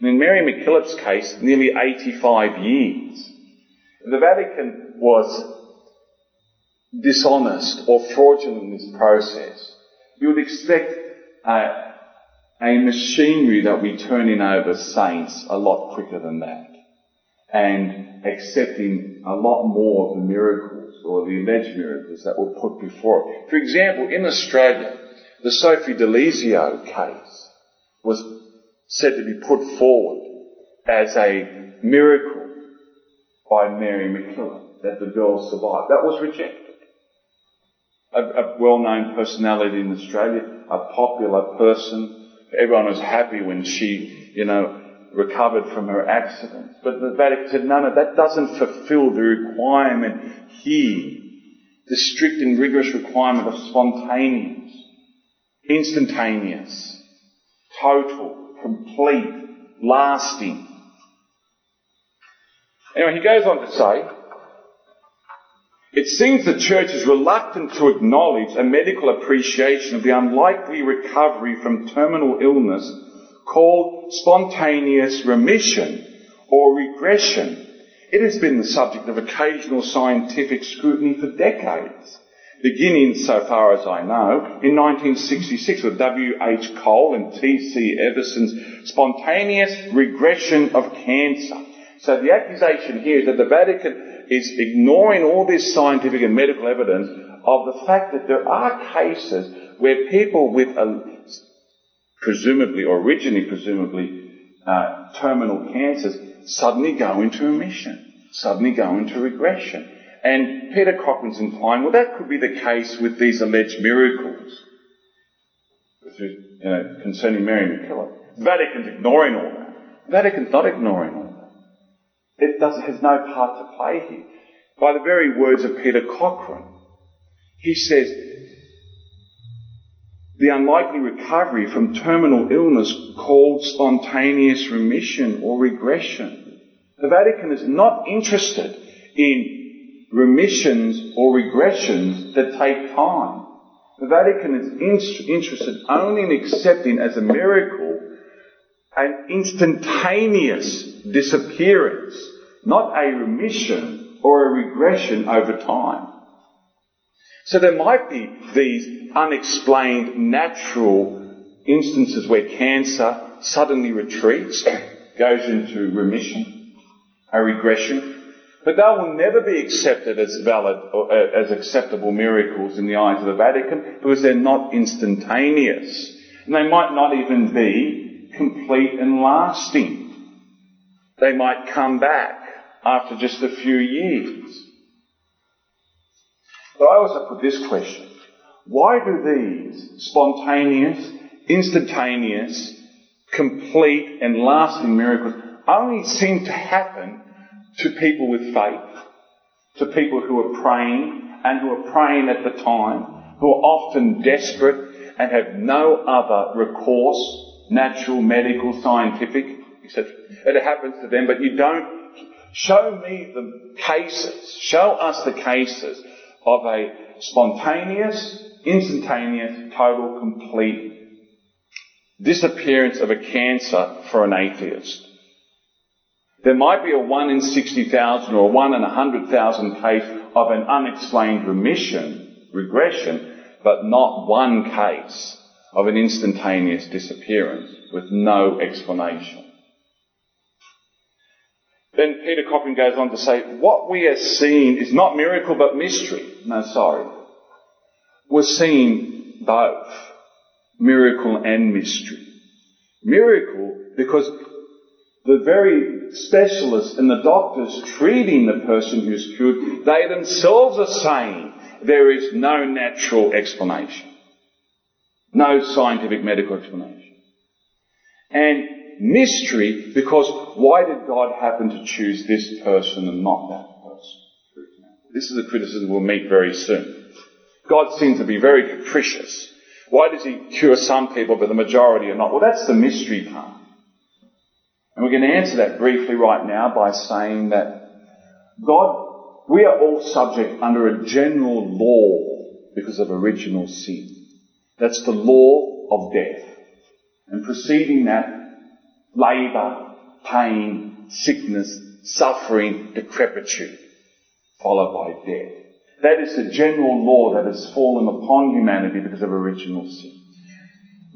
And in Mary MacKillop's case, nearly 85 years. The Vatican was dishonest or fraudulent in this process you would expect a, a machinery that we turn in over saints a lot quicker than that. And accepting a lot more of the miracles or the alleged miracles that were put before it. For example, in Australia, the Sophie Delezio case was said to be put forward as a miracle by Mary MacKillop that the girl survived. That was rejected. A, a well-known personality in Australia, a popular person. Everyone was happy when she, you know, recovered from her accident. But the Vatican said, no, no, that doesn't fulfill the requirement here. The strict and rigorous requirement of spontaneous, instantaneous, total, complete, lasting. Anyway, he goes on to say, it seems the church is reluctant to acknowledge a medical appreciation of the unlikely recovery from terminal illness called spontaneous remission or regression. It has been the subject of occasional scientific scrutiny for decades, beginning, so far as I know, in 1966 with W.H. Cole and T.C. Everson's spontaneous regression of cancer. So the accusation here is that the Vatican is ignoring all this scientific and medical evidence of the fact that there are cases where people with a presumably, or originally presumably, uh, terminal cancers suddenly go into remission, suddenly go into regression. And Peter Cochrane's implying, well, that could be the case with these alleged miracles you know, concerning Mary MacKillop. Vatican's ignoring all that. Vatican's not ignoring all that. It does, has no part to play here. By the very words of Peter Cochrane, he says, the unlikely recovery from terminal illness called spontaneous remission or regression. The Vatican is not interested in remissions or regressions that take time. The Vatican is in- interested only in accepting as a miracle an instantaneous disappearance, not a remission or a regression over time. So there might be these unexplained natural instances where cancer suddenly retreats, goes into remission, a regression, but they will never be accepted as valid or uh, as acceptable miracles in the eyes of the Vatican because they're not instantaneous. And they might not even be complete and lasting. They might come back after just a few years. But I also put this question. Why do these spontaneous, instantaneous, complete and lasting miracles only seem to happen to people with faith, to people who are praying and who are praying at the time, who are often desperate and have no other recourse, natural, medical, scientific, etc. It happens to them, but you don't show me the cases, show us the cases of a spontaneous, instantaneous, total, complete disappearance of a cancer for an atheist. There might be a 1 in 60,000 or a 1 in 100,000 case of an unexplained remission, regression, but not one case of an instantaneous disappearance with no explanation. Then Peter Cochrane goes on to say, what we are seeing is not miracle but mystery. No, sorry. We're seeing both miracle and mystery. Miracle because the very specialists and the doctors treating the person who's cured, they themselves are saying there is no natural explanation. No scientific medical explanation. And mystery because why did God happen to choose this person and not that person? This is a criticism we'll meet very soon. God seems to be very capricious. Why does he cure some people but the majority are not? Well, that's the mystery part. And we're going to answer that briefly right now by saying that God, we are all subject under a general law because of original sin. That's the law of death. And preceding that, labour, pain, sickness, suffering, decrepitude, followed by death. That is the general law that has fallen upon humanity because of original sin.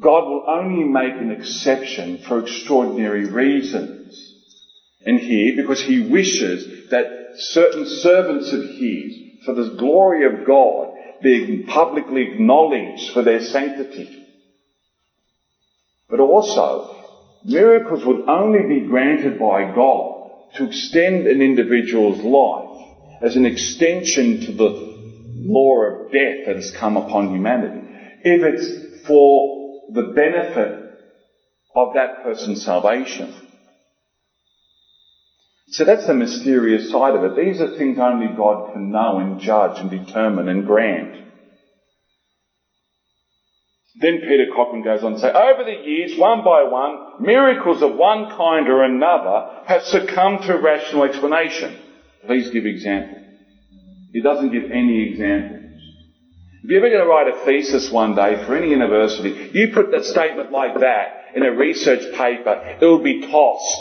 God will only make an exception for extraordinary reasons. And here, because He wishes that certain servants of His, for the glory of God, be publicly acknowledged for their sanctity. But also, miracles would only be granted by God to extend an individual's life as an extension to the law of death that has come upon humanity, if it's for the benefit of that person's salvation. So that's the mysterious side of it. These are things only God can know and judge and determine and grant. Then Peter Cochrane goes on to say, over the years, one by one, miracles of one kind or another have succumbed to rational explanation. Please give examples. He doesn't give any examples. If you're ever going to write a thesis one day for any university, you put that statement like that in a research paper, it will be tossed.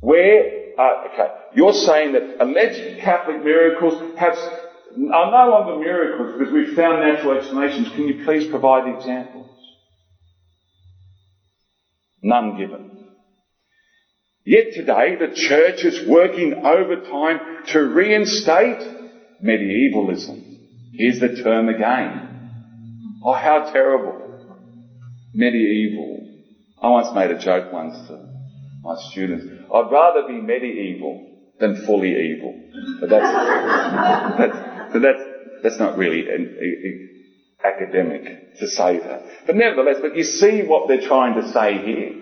Where, uh, okay, you're saying that alleged Catholic miracles have are no longer miracles because we've found natural explanations. Can you please provide examples? None given. Yet today the church is working overtime to reinstate medievalism. Here's the term again. Oh, how terrible. Medieval. I once made a joke once to my students. I'd rather be medieval than fully evil. But that's, that's but that's, that's not really an, a, a academic to say that. But nevertheless, but you see what they're trying to say here.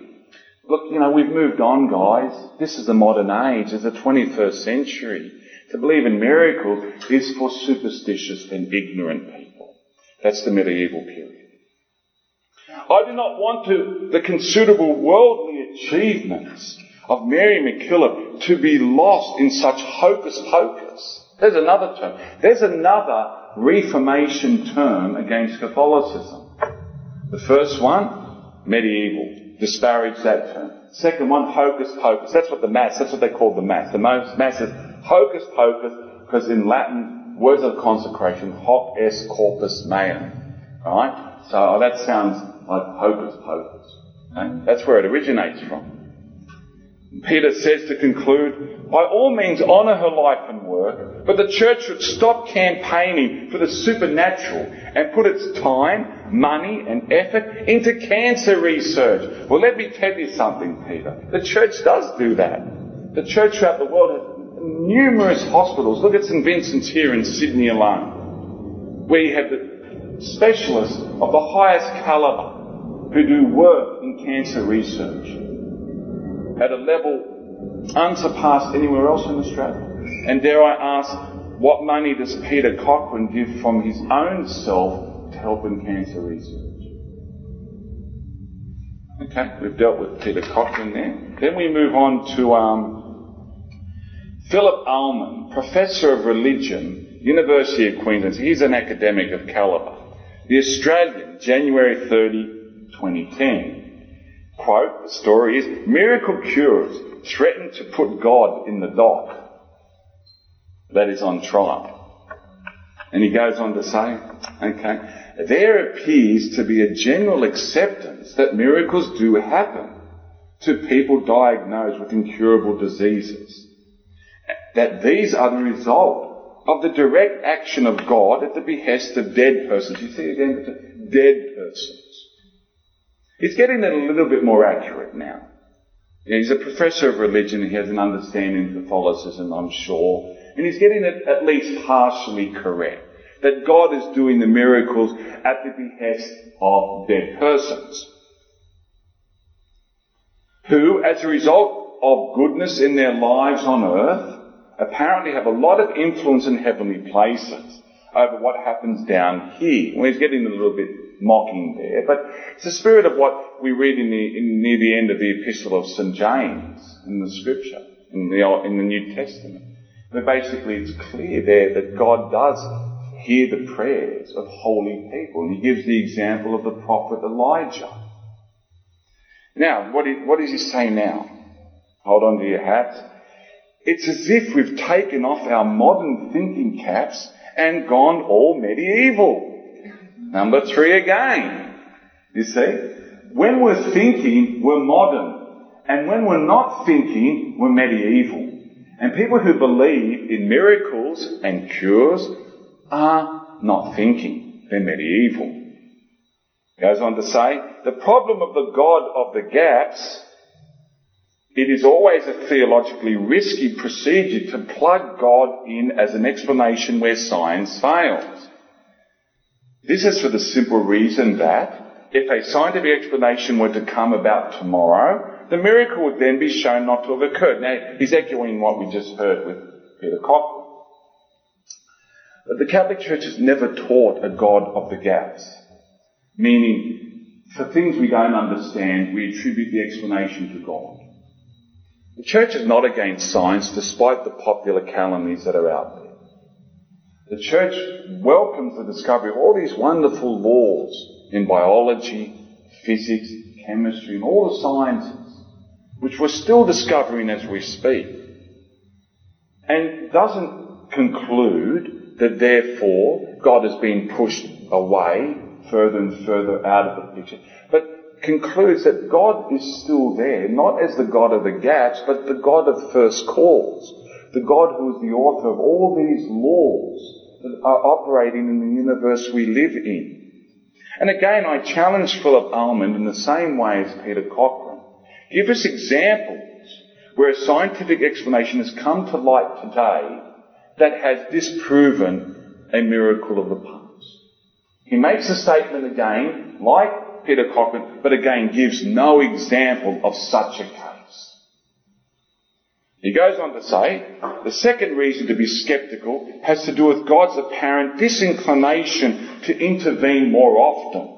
Look, you know, we've moved on, guys. This is the modern age. It's the 21st century. To believe in miracles is for superstitious and ignorant people. That's the medieval period. I do not want to, the considerable worldly achievements of Mary MacKillop to be lost in such hocus pocus. There's another term. There's another Reformation term against Catholicism. The first one, medieval. Disparage that term. Second one, hocus pocus. That's what the Mass, that's what they call the Mass. The Mass is hocus pocus because in Latin, words of consecration, hoc est corpus meum. Right? So oh, that sounds like hocus pocus. Okay? That's where it originates from. Peter says to conclude, by all means honour her life and work, but the church should stop campaigning for the supernatural and put its time, money and effort into cancer research. Well, let me tell you something, Peter. The church does do that. The church throughout the world has numerous hospitals. Look at St Vincent's here in Sydney alone, where you have the specialists of the highest calibre who do work in cancer research at a level unsurpassed anywhere else in Australia. And dare I ask, what money does Peter Cochrane give from his own self to help in cancer research? Okay, we've dealt with Peter Cochrane there. Then we move on to um, Philip Almond, Professor of Religion, University of Queensland. He's an academic of calibre. The Australian, January 30, 2010 quote, the story is, miracle cures threaten to put God in the dock. That is on trial. And he goes on to say, okay, there appears to be a general acceptance that miracles do happen to people diagnosed with incurable diseases. That these are the result of the direct action of God at the behest of dead persons. You see again, dead persons. He's getting it a little bit more accurate now. He's a professor of religion. He has an understanding of Catholicism, I'm sure. And he's getting it at least partially correct. That God is doing the miracles at the behest of dead persons. Who, as a result of goodness in their lives on earth, apparently have a lot of influence in heavenly places over what happens down here. Well, he's getting a little bit mocking there, but it's the spirit of what we read in the, in, near the end of the epistle of St. James in the scripture, in the, in the New Testament. Where basically it's clear there that God does hear the prayers of holy people. And he gives the example of the prophet Elijah. Now, what, is, what does he say now? Hold on to your hats. It's as if we've taken off our modern thinking caps and gone all medieval. Number three again. You see? When we're thinking, we're modern. And when we're not thinking, we're medieval. And people who believe in miracles and cures are not thinking. They're medieval. Goes on to say, the problem of the God of the gaps it is always a theologically risky procedure to plug God in as an explanation where science fails. This is for the simple reason that if a scientific explanation were to come about tomorrow, the miracle would then be shown not to have occurred. Now, he's echoing what we just heard with Peter Cochrane. But the Catholic Church has never taught a God of the gaps, meaning for things we don't understand, we attribute the explanation to God. The Church is not against science despite the popular calumnies that are out there. The Church welcomes the discovery of all these wonderful laws in biology, physics, chemistry, and all the sciences, which we're still discovering as we speak. And doesn't conclude that therefore God has been pushed away further and further out of the picture, but concludes that God is still there, not as the God of the gaps, but the God of first cause, the God who is the author of all these laws that are operating in the universe we live in. And again, I challenge Philip Almond in the same way as Peter Cochrane. Give us examples where a scientific explanation has come to light today that has disproven a miracle of the past. He makes a statement again, like Peter Cochrane, but again gives no example of such a case. He goes on to say, the second reason to be skeptical has to do with God's apparent disinclination to intervene more often.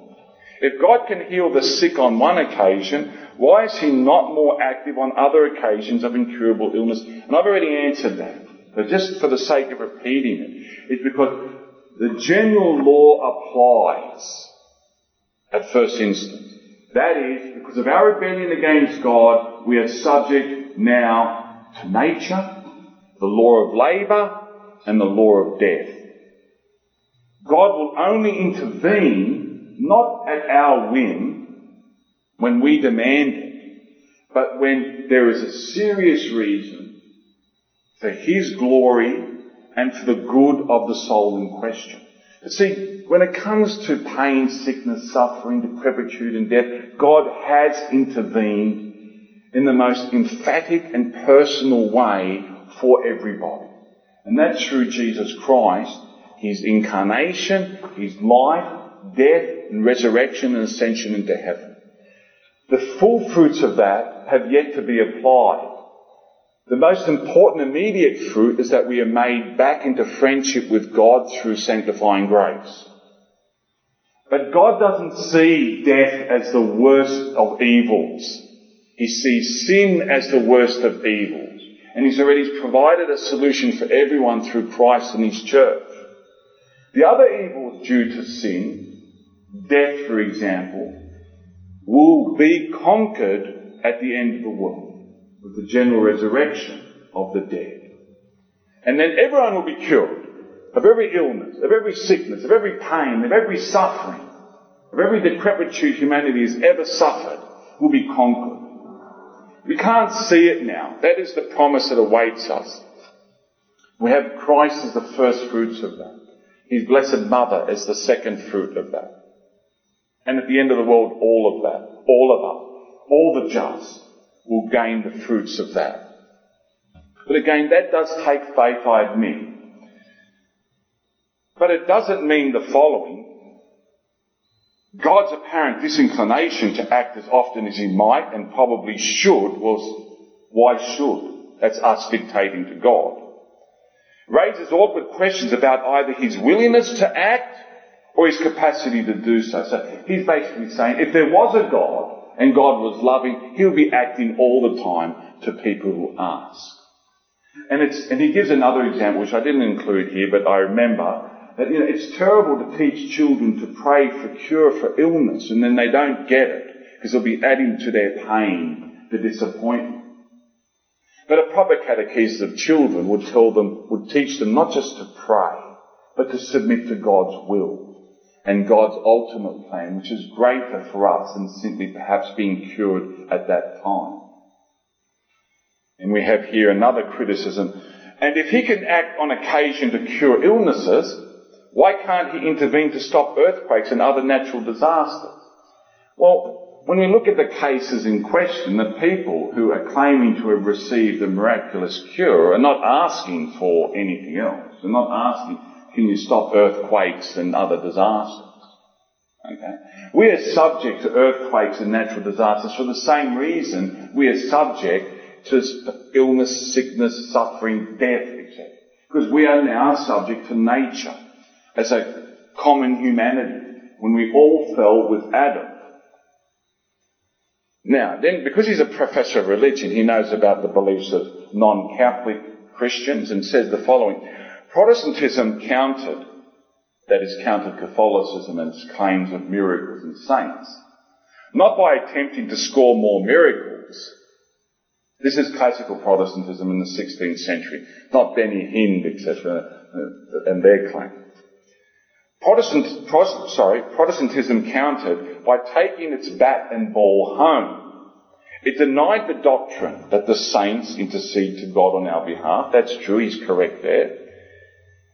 If God can heal the sick on one occasion, why is he not more active on other occasions of incurable illness? And I've already answered that. But just for the sake of repeating it, it's because the general law applies at first instance. That is, because of our rebellion against God, we are subject now to nature, the law of labour, and the law of death. God will only intervene not at our whim when we demand it, but when there is a serious reason for His glory and for the good of the soul in question. See, when it comes to pain, sickness, suffering, decrepitude and death, God has intervened in the most emphatic and personal way for everybody. And that's through Jesus Christ, His incarnation, His life, death and resurrection and ascension into heaven. The full fruits of that have yet to be applied. The most important immediate fruit is that we are made back into friendship with God through sanctifying grace. But God doesn't see death as the worst of evils. He sees sin as the worst of evils. And He's already provided a solution for everyone through Christ and His church. The other evils due to sin, death for example, will be conquered at the end of the world with the general resurrection of the dead. And then everyone will be cured of every illness, of every sickness, of every pain, of every suffering, of every decrepitude humanity has ever suffered will be conquered. We can't see it now. That is the promise that awaits us. We have Christ as the first fruits of that. His blessed mother as the second fruit of that. And at the end of the world, all of that. All of us. All the just will gain the fruits of that. But again, that does take faith, I admit. But it doesn't mean the following. God's apparent disinclination to act as often as he might and probably should was, why should? That's us dictating to God. Raises awkward questions about either his willingness to act or his capacity to do so. So he's basically saying if there was a God, and God was loving, He'll be acting all the time to people who ask. And it's, and he gives another example, which I didn't include here, but I remember you know, it's terrible to teach children to pray for cure for illness and then they don't get it because they'll be adding to their pain, the disappointment. But a proper catechesis of children would tell them, would teach them not just to pray, but to submit to God's will and God's ultimate plan, which is greater for us than simply perhaps being cured at that time. And we have here another criticism. And if he can act on occasion to cure illnesses, why can't he intervene to stop earthquakes and other natural disasters? Well, when we look at the cases in question, the people who are claiming to have received a miraculous cure are not asking for anything else. They're not asking, can you stop earthquakes and other disasters? Okay? We are subject to earthquakes and natural disasters for the same reason we are subject to illness, sickness, suffering, death, etc. Because we are now subject to nature as a common humanity when we all fell with Adam. Now, then, because he's a professor of religion, he knows about the beliefs of non-Catholic Christians and says the following. Protestantism countered, that is, countered Catholicism and its claims of miracles and saints, not by attempting to score more miracles. This is classical Protestantism in the 16th century, not Benny Hinn, etc., uh, and their claim. Protestant, Protestant, sorry, Protestantism countered by taking its bat and ball home. It denied the doctrine that the saints intercede to God on our behalf. That's true, he's correct there.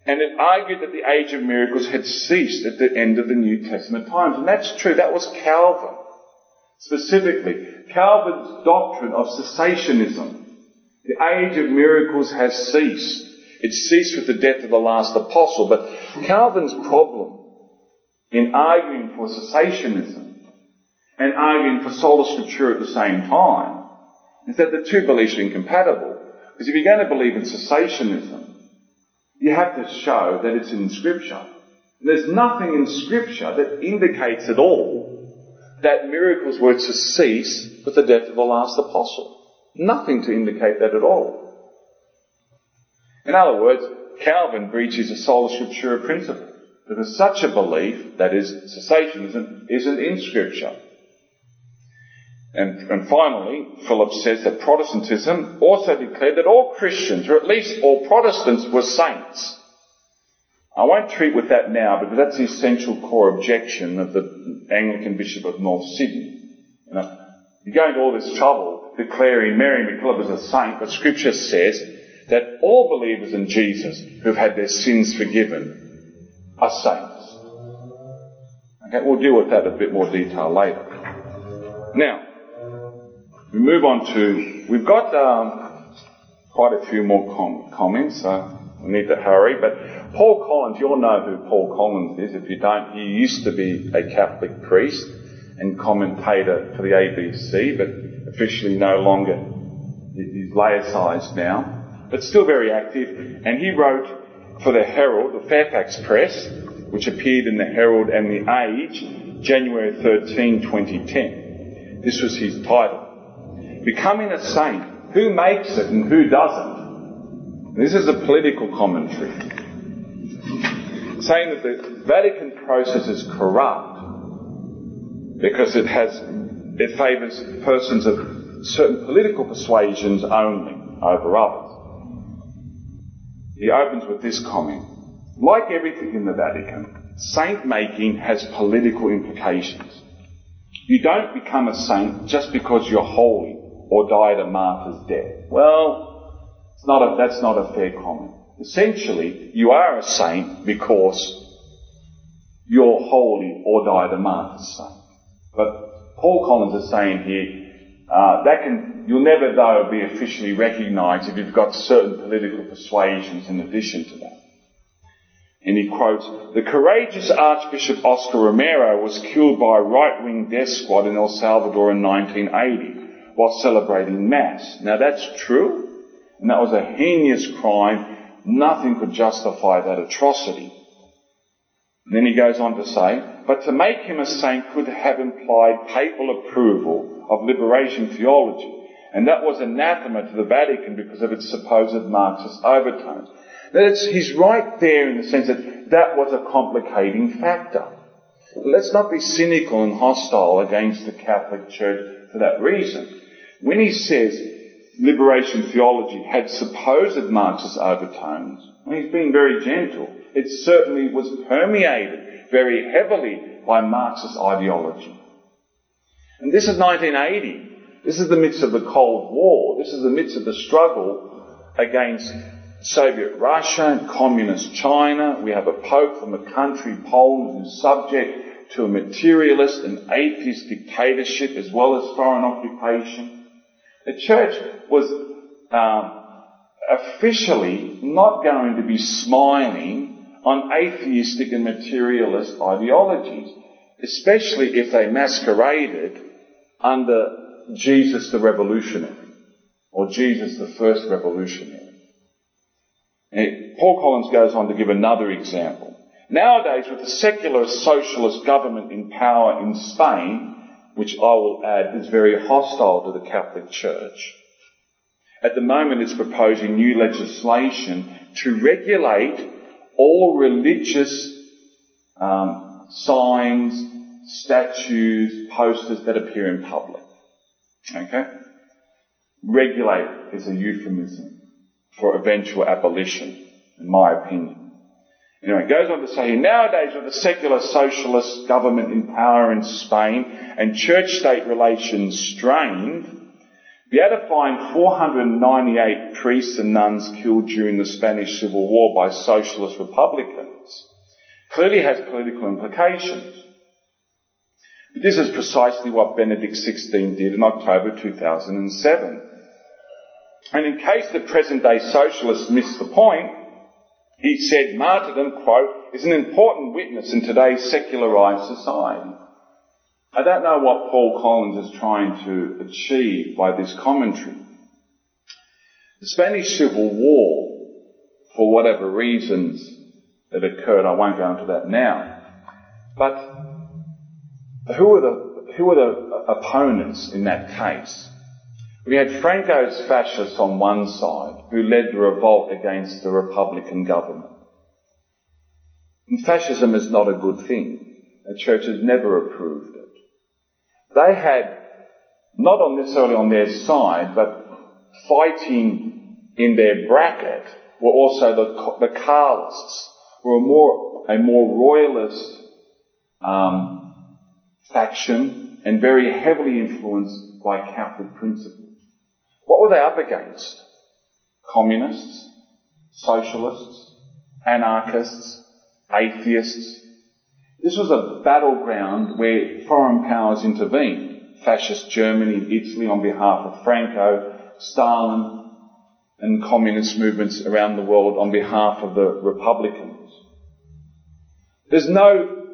And it argued that the age of miracles had ceased at the end of the New Testament times. And that's true, that was Calvin. Specifically, Calvin's doctrine of cessationism. The age of miracles has ceased. It ceased with the death of the last apostle. But Calvin's problem in arguing for cessationism and arguing for sola scriptura at the same time is that the two beliefs are incompatible. Because if you're going to believe in cessationism, you have to show that it's in Scripture. And There's nothing in Scripture that indicates at all that miracles were to cease with the death of the last apostle. Nothing to indicate that at all. In other words, Calvin breaches a sola scriptura principle. Because such a belief, that is, cessationism, isn't in Scripture. And, and finally, Philip says that Protestantism also declared that all Christians, or at least all Protestants, were saints. I won't treat with that now because that's the essential core objection of the Anglican Bishop of North Sydney. You know, you're going to all this trouble declaring Mary MacKillop as a saint, but Scripture says that all believers in Jesus who've had their sins forgiven are saints. Okay, we'll deal with that in a bit more detail later. Now, we move on to, we've got um, quite a few more com- comments, so we need to hurry, but Paul Collins, you'll know who Paul Collins is. If you don't, he used to be a Catholic priest and commentator for the ABC, but officially no longer. He's laicized now but still very active. And he wrote for the Herald, the Fairfax Press, which appeared in the Herald and the Age, January 13, 2010. This was his title. Becoming a saint. Who makes it and who doesn't? This is a political commentary. Saying that the Vatican process is corrupt because it has, it favours persons of certain political persuasions only over others. He opens with this comment. Like everything in the Vatican, saint making has political implications. You don't become a saint just because you're holy or died a martyr's death. Well, not a, that's not a fair comment. Essentially, you are a saint because you're holy or died a martyr's saint. But Paul Collins is saying here, uh, that can, you'll never though be officially recognised if you've got certain political persuasions in addition to that. And he quotes, the courageous Archbishop Oscar Romero was killed by a right-wing death squad in El Salvador in 1980 while celebrating Mass. Now that's true, and that was a heinous crime. Nothing could justify that atrocity. And then he goes on to say, but to make him a saint could have implied papal approval of liberation theology. And that was anathema to the Vatican because of its supposed Marxist overtones. Now he's right there in the sense that that was a complicating factor. Let's not be cynical and hostile against the Catholic Church for that reason. When he says liberation theology had supposed Marxist overtones, he's being very gentle. It certainly was permeated very heavily by Marxist ideology. And this is 1980. This is the midst of the Cold War. This is the midst of the struggle against Soviet Russia and Communist China. We have a Pope from a country, Poland, who's subject to a materialist and atheist dictatorship as well as foreign occupation. The church was um, officially not going to be smiling on atheistic and materialist ideologies, especially if they masqueraded under Jesus the revolutionary or Jesus the first revolutionary. Paul Collins goes on to give another example. Nowadays, with the secular socialist government in power in Spain, which I will add is very hostile to the Catholic Church, at the moment it's proposing new legislation to regulate all religious um, signs, statues, posters that appear in public. Okay? Regulate is a euphemism for eventual abolition, in my opinion. Anyway, it goes on to say, here, nowadays with the secular socialist government in power in Spain and church-state relations strained, be able 498 priests and nuns killed during the Spanish Civil War by socialist republicans clearly has political implications. This is precisely what Benedict XVI did in October 2007. And in case the present day socialists miss the point, he said martyrdom, quote, is an important witness in today's secularized society. I don't know what Paul Collins is trying to achieve by this commentary. The Spanish Civil War, for whatever reasons that occurred, I won't go into that now, but who were the, who were the opponents in that case? We had Franco's fascists on one side, who led the revolt against the Republican government. And fascism is not a good thing. The church has never approved it. They had, not necessarily on their side, but fighting in their bracket were also the, the Carlists, who were more, a more royalist um, faction and very heavily influenced by Catholic principles. What were they up against? Communists, socialists, anarchists, atheists. This was a battleground where foreign powers intervened. Fascist Germany and Italy on behalf of Franco, Stalin, and communist movements around the world on behalf of the Republicans. There's no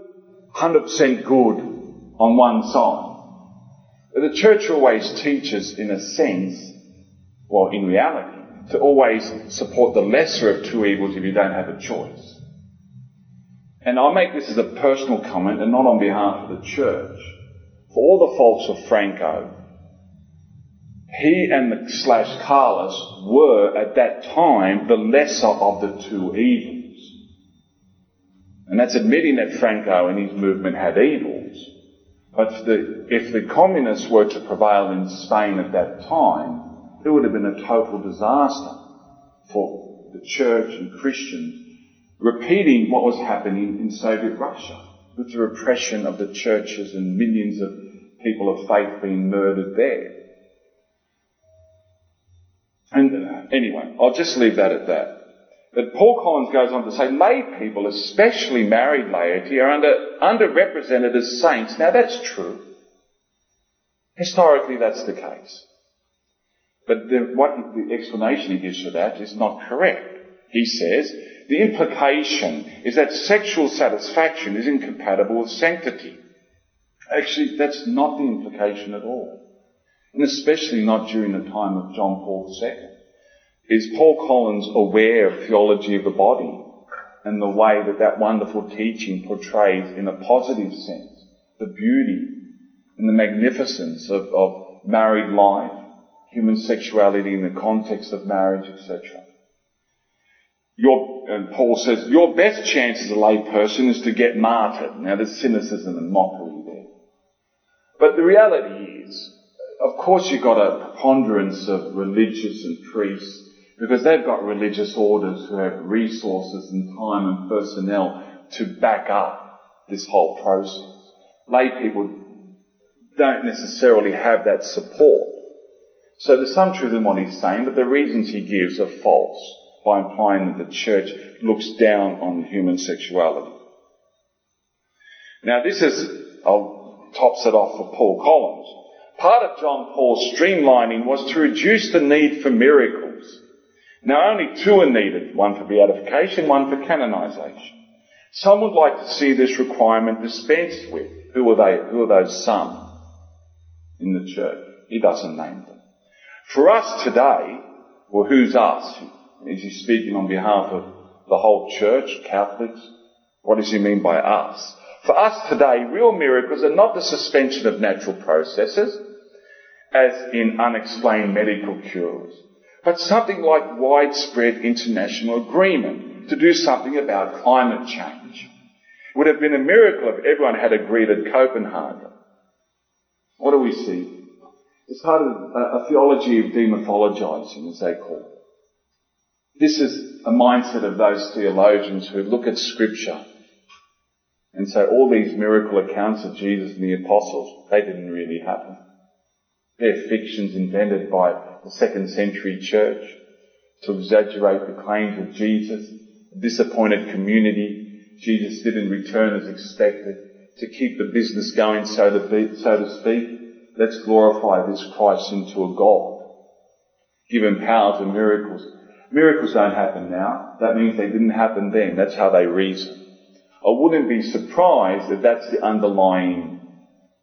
100% good on one side. But the church always teaches, in a sense, well, in reality, to always support the lesser of two evils if you don't have a choice. And I make this as a personal comment and not on behalf of the church. For all the faults of Franco, he and the slash Carlos were at that time the lesser of the two evils. And that's admitting that Franco and his movement had evils. But the, if the communists were to prevail in Spain at that time, it would have been a total disaster for the church and Christians, repeating what was happening in Soviet Russia with the repression of the churches and millions of people of faith being murdered there. And uh, anyway, I'll just leave that at that. But Paul Collins goes on to say lay people, especially married laity, are under, underrepresented as saints. Now that's true. Historically, that's the case. But the, what the explanation he gives for that is not correct. He says the implication is that sexual satisfaction is incompatible with sanctity. Actually, that's not the implication at all. And especially not during the time of John Paul II. Is Paul Collins aware of theology of the body and the way that that wonderful teaching portrays in a positive sense the beauty and the magnificence of, of married life human sexuality in the context of marriage, etc. Your, and Paul says, your best chance as a layperson is to get martyred. Now there's cynicism and mockery there. But the reality is, of course you've got a preponderance of religious and priests because they've got religious orders who have resources and time and personnel to back up this whole process. Lay people don't necessarily have that support. So there's some truth in what he's saying, but the reasons he gives are false by implying that the church looks down on human sexuality. Now this is, I'll tops it off for Paul Collins. Part of John Paul's streamlining was to reduce the need for miracles. Now only two are needed, one for beatification, one for canonization. Some would like to see this requirement dispensed with. Who are they? Who are those some in the church? He doesn't name them. For us today, well, who's us? Is he speaking on behalf of the whole church, Catholics? What does he mean by us? For us today, real miracles are not the suspension of natural processes, as in unexplained medical cures, but something like widespread international agreement to do something about climate change. It would have been a miracle if everyone had agreed at Copenhagen. What do we see? It's part of a, a theology of demythologizing, as they call it. This is a mindset of those theologians who look at scripture and say all these miracle accounts of Jesus and the apostles, they didn't really happen. They're fictions invented by the second century church to exaggerate the claims of Jesus. A disappointed community. Jesus didn't return as expected. To keep the business going, so to, so to speak, let's glorify this Christ into a God. Give him powers and miracles. Miracles don't happen now. That means they didn't happen then. That's how they reason. I wouldn't be surprised if that's the underlying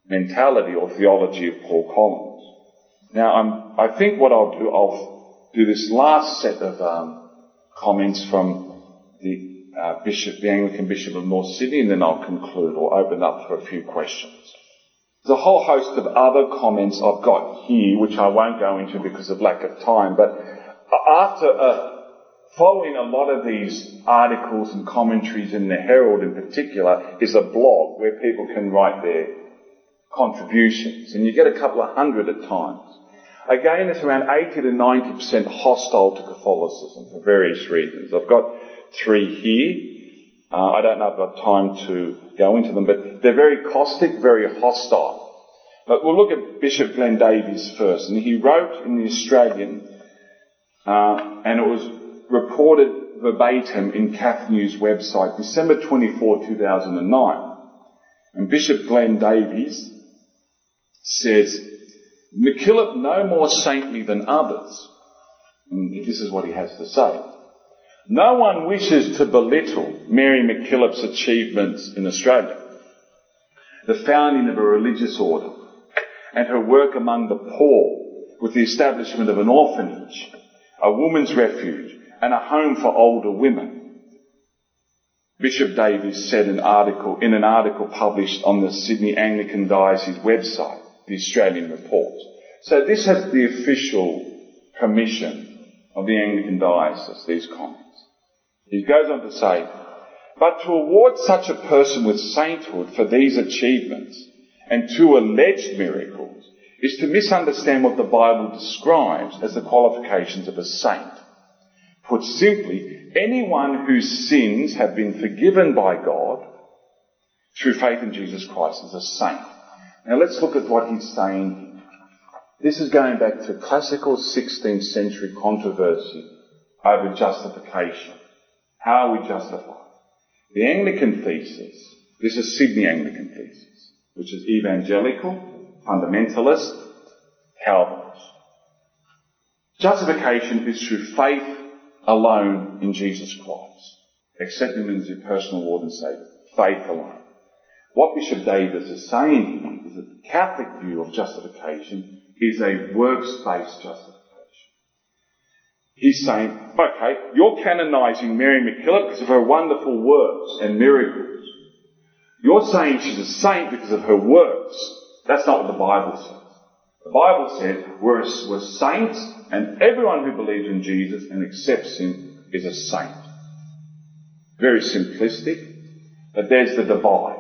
mentality or theology of Paul Collins. Now, I'm, i think what I'll do, I'll do this last set of um, comments from the uh, bishop, the Anglican Bishop of North Sydney, and then I'll conclude or open up for a few questions. There's a whole host of other comments I've got here, which I won't go into because of lack of time, but after uh, following a lot of these articles and commentaries in the Herald in particular is a blog where people can write their contributions, and you get a couple of hundred at times. Again, it's around 80 to 90% hostile to Catholicism for various reasons. I've got three here. Uh, I don't know if I've got time to go into them, but they're very caustic, very hostile. But we'll look at Bishop Glenn Davies first, and he wrote in the Australian uh, and it was reported verbatim in Cath News website, December 24, 2009. And Bishop Glenn Davies says, MacKillop no more saintly than others. And this is what he has to say. No one wishes to belittle Mary MacKillop's achievements in Australia. The founding of a religious order and her work among the poor with the establishment of an orphanage a woman's refuge, and a home for older women. Bishop Davies said an article, in an article published on the Sydney Anglican Diocese website, the Australian Report. So this has the official permission of the Anglican Diocese, these comments. He goes on to say, but to award such a person with sainthood for these achievements and two alleged miracles is to misunderstand what the Bible describes as the qualifications of a saint. Put simply, anyone whose sins have been forgiven by God through faith in Jesus Christ is a saint. Now let's look at what he's saying. This is going back to classical 16th century controversy over justification. How are we justified? The Anglican thesis, this is Sydney Anglican thesis, which is evangelical, fundamentalist, Calvinist. Justification is through faith alone in Jesus Christ. Accepting him as your personal Lord and Saviour. Faith alone. What Bishop Davies is saying is that the Catholic view of justification is a works-based justification. He's saying, okay, you're canonizing Mary MacKillop because of her wonderful works and miracles. You're saying she's a saint because of her works. That's not what the Bible says. The Bible says we're, we're saints and everyone who believes in Jesus and accepts Him is a saint. Very simplistic, but there's the divide.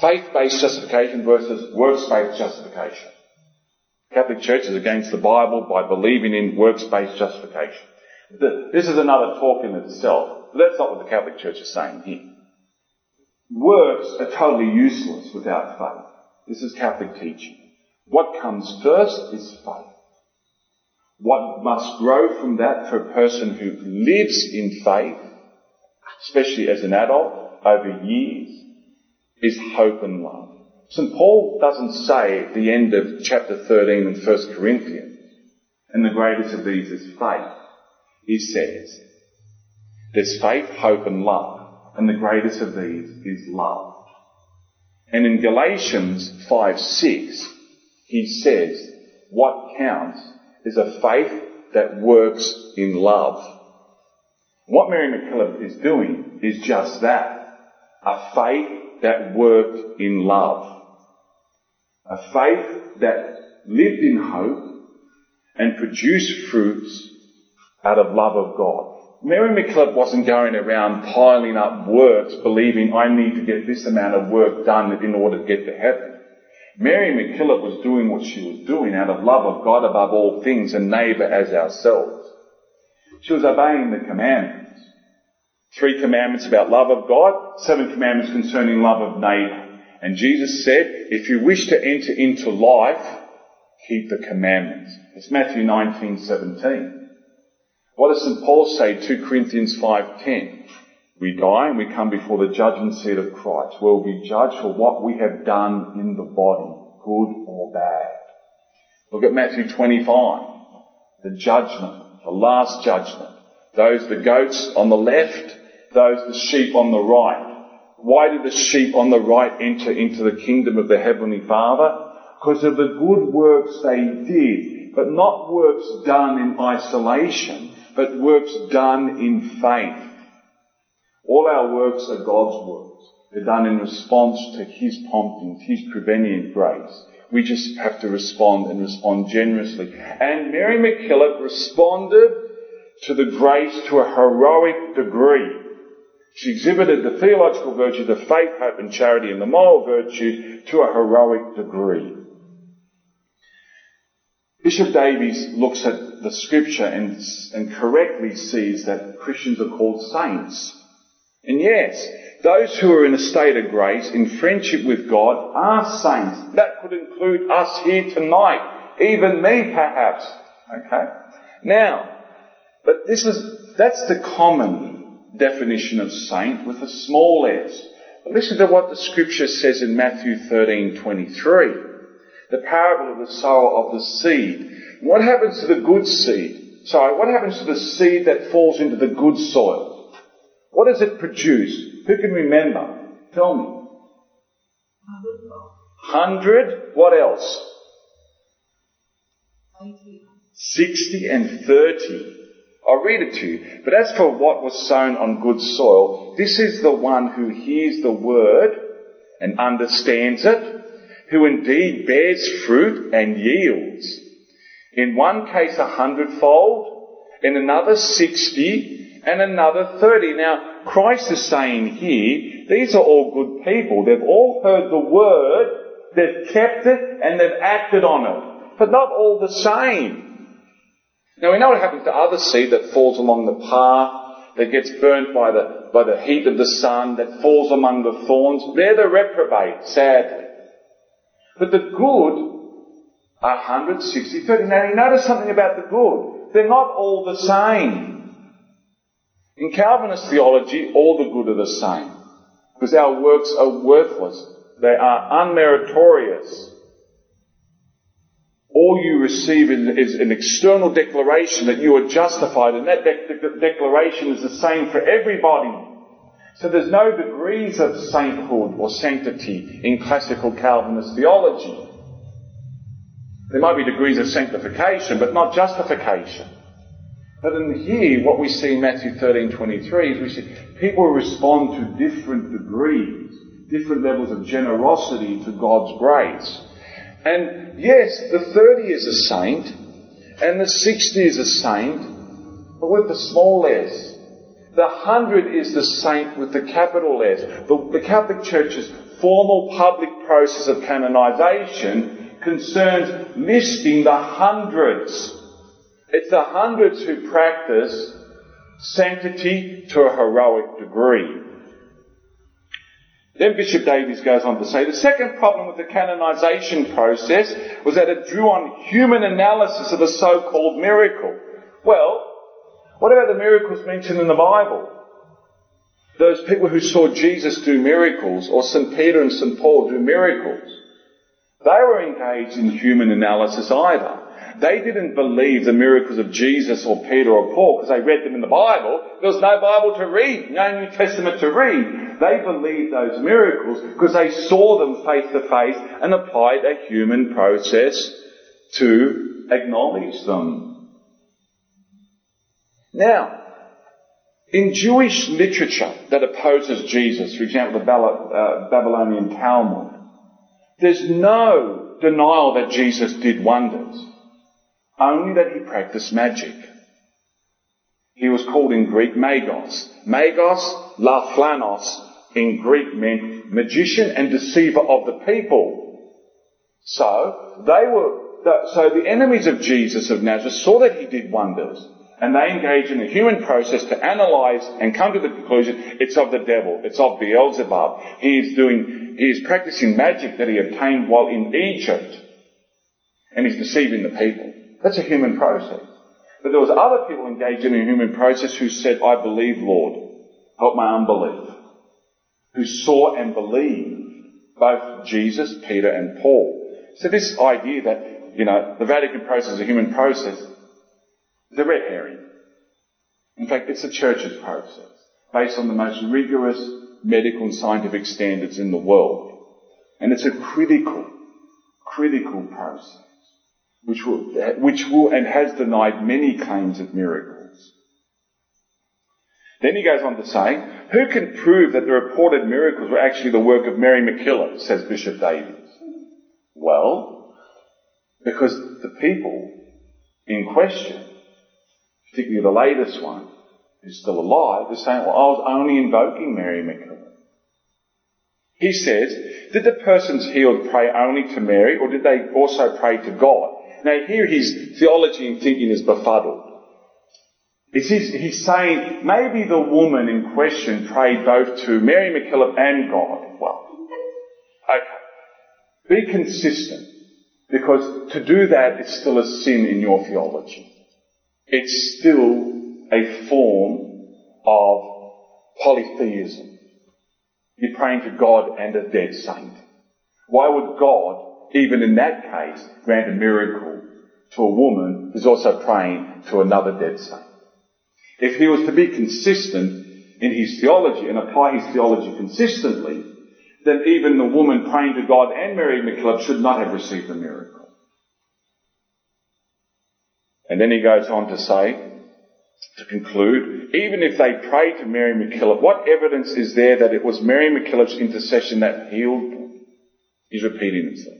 Faith-based justification versus works-based justification. Catholic Church is against the Bible by believing in works-based justification. This is another talk in itself. But that's not what the Catholic Church is saying here. Works are totally useless without faith. This is Catholic teaching. What comes first is faith. What must grow from that for a person who lives in faith, especially as an adult, over years, is hope and love. St. Paul doesn't say at the end of chapter 13 in 1 Corinthians, and the greatest of these is faith. He says, there's faith, hope and love, and the greatest of these is love. And in Galatians 5 6, he says, what counts is a faith that works in love. What Mary MacKillop is doing is just that. A faith that worked in love. A faith that lived in hope and produced fruits out of love of God. Mary MacKillop wasn't going around piling up works believing I need to get this amount of work done in order to get to heaven. Mary MacKillop was doing what she was doing out of love of God above all things and neighbour as ourselves. She was obeying the commandments. Three commandments about love of God, seven commandments concerning love of neighbour. And Jesus said, if you wish to enter into life, keep the commandments. It's Matthew 19, 17. What does St. Paul say, 2 Corinthians 5.10? We die and we come before the judgment seat of Christ, where we'll be judged for what we have done in the body, good or bad. Look at Matthew 25. The judgment, the last judgment. Those, the goats on the left, those, the sheep on the right. Why did the sheep on the right enter into the kingdom of the Heavenly Father? Because of the good works they did, but not works done in isolation, but works done in faith. All our works are God's works. They're done in response to His promptings, His prevenient grace. We just have to respond and respond generously. And Mary MacKillop responded to the grace to a heroic degree. She exhibited the theological virtues of faith, hope and charity and the moral virtue to a heroic degree. Bishop Davies looks at the scripture and, and correctly sees that Christians are called saints. And yes, those who are in a state of grace, in friendship with God, are saints. That could include us here tonight. Even me, perhaps. Okay? Now, but this is, that's the common definition of saint with a small s. But listen to what the scripture says in Matthew 13:23. The parable of the sower of the seed. What happens to the good seed? Sorry, what happens to the seed that falls into the good soil? What does it produce? Who can remember? Tell me. Hundred. What else? Sixty and thirty. I'll read it to you. But as for what was sown on good soil, this is the one who hears the word and understands it, who indeed bears fruit and yields. In one case a hundredfold, in another sixty, and another thirty. Now, Christ is saying here, these are all good people. They've all heard the word, they've kept it, and they've acted on it. But not all the same. Now we know what happens to other seed that falls along the path, that gets burnt by the, by the heat of the sun, that falls among the thorns. They're the reprobate, sadly. But the good are 160, 30. Now you notice something about the good. They're not all the same. In Calvinist theology, all the good are the same. Because our works are worthless. They are unmeritorious. All you receive is an external declaration that you are justified, and that de- declaration is the same for everybody. So there's no degrees of sainthood or sanctity in classical Calvinist theology. There might be degrees of sanctification, but not justification. But in here, what we see in Matthew 13:23 is we see people respond to different degrees, different levels of generosity to God's grace. And yes, the 30 is a saint, and the 60 is a saint, but with the small s. The 100 is the saint with the capital S. The, the Catholic Church's formal public process of canonization concerns listing the hundreds. It's the hundreds who practice sanctity to a heroic degree. Then Bishop Davies goes on to say the second problem with the canonization process was that it drew on human analysis of the so-called miracle. Well, what about the miracles mentioned in the Bible? Those people who saw Jesus do miracles, or St. Peter and St. Paul do miracles, they were engaged in human analysis either. They didn't believe the miracles of Jesus or Peter or Paul because they read them in the Bible. There was no Bible to read, no New Testament to read. They believed those miracles because they saw them face to face and applied a human process to acknowledge them. Now, in Jewish literature that opposes Jesus, for example, the uh, Babylonian Talmud, there's no denial that Jesus did wonders, only that he practiced magic. He was called in Greek magos. Magos, la flanos, in Greek meant magician and deceiver of the people. So, they were, so the enemies of Jesus of Nazareth saw that he did wonders and they engage in a human process to analyze and come to the conclusion it's of the devil, it's of Beelzebub. He is doing, he is practicing magic that he obtained while in Egypt, and he's deceiving the people. That's a human process. But there was other people engaged in a human process who said, I believe, Lord, help my unbelief. Who saw and believed both Jesus, Peter, and Paul. So this idea that, you know, the Vatican process is a human process the red herring. In fact, it's a church's process based on the most rigorous medical and scientific standards in the world. And it's a critical, critical process which will, which will and has denied many claims of miracles. Then he goes on to say, who can prove that the reported miracles were actually the work of Mary MacKillop, says Bishop Davies. Well, because the people in question particularly the latest one, who's still alive, is saying, well, I was only invoking Mary MacKillop. He says, did the persons healed pray only to Mary, or did they also pray to God? Now here his theology and thinking is befuddled. It's his, he's saying maybe the woman in question prayed both to Mary MacKillop and God. Well, okay. Be consistent, because to do that is still a sin in your theology it's still a form of polytheism. You're praying to God and a dead saint. Why would God, even in that case, grant a miracle to a woman who's also praying to another dead saint? If he was to be consistent in his theology and apply his theology consistently, then even the woman praying to God and Mary MacKillop should not have received the miracle. And then he goes on to say, to conclude, even if they prayed to Mary MacKillop, what evidence is there that it was Mary MacKillop's intercession that healed them? He's repeating himself.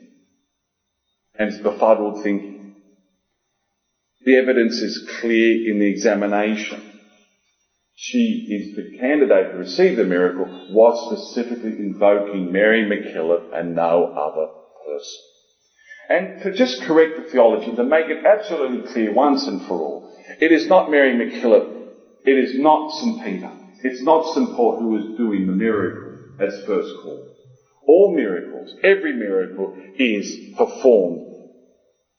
And befuddled thinking. The evidence is clear in the examination. She is the candidate to receive the miracle was specifically invoking Mary MacKillop and no other person. And to just correct the theology, to make it absolutely clear once and for all, it is not Mary MacKillop, it is not St. Peter, it's not St. Paul who is doing the miracle as first call. All miracles, every miracle is performed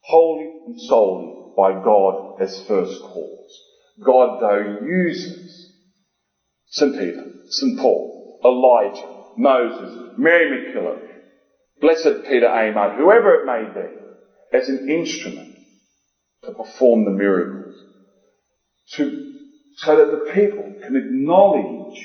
wholly and solely by God as first cause. God, though, uses St. Peter, St. Paul, Elijah, Moses, Mary MacKillop, Blessed Peter Amar, whoever it may be, as an instrument to perform the miracles. To, so that the people can acknowledge,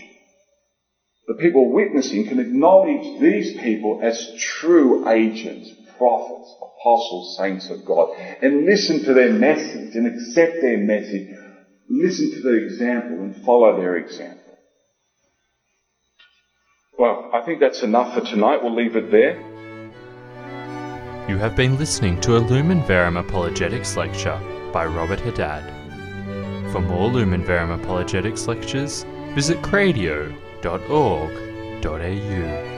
the people witnessing can acknowledge these people as true agents, prophets, apostles, saints of God, and listen to their message and accept their message, listen to their example and follow their example. Well, I think that's enough for tonight. We'll leave it there. You have been listening to a Lumen Verum Apologetics lecture by Robert Haddad. For more Lumen Verum Apologetics lectures, visit cradio.org.au.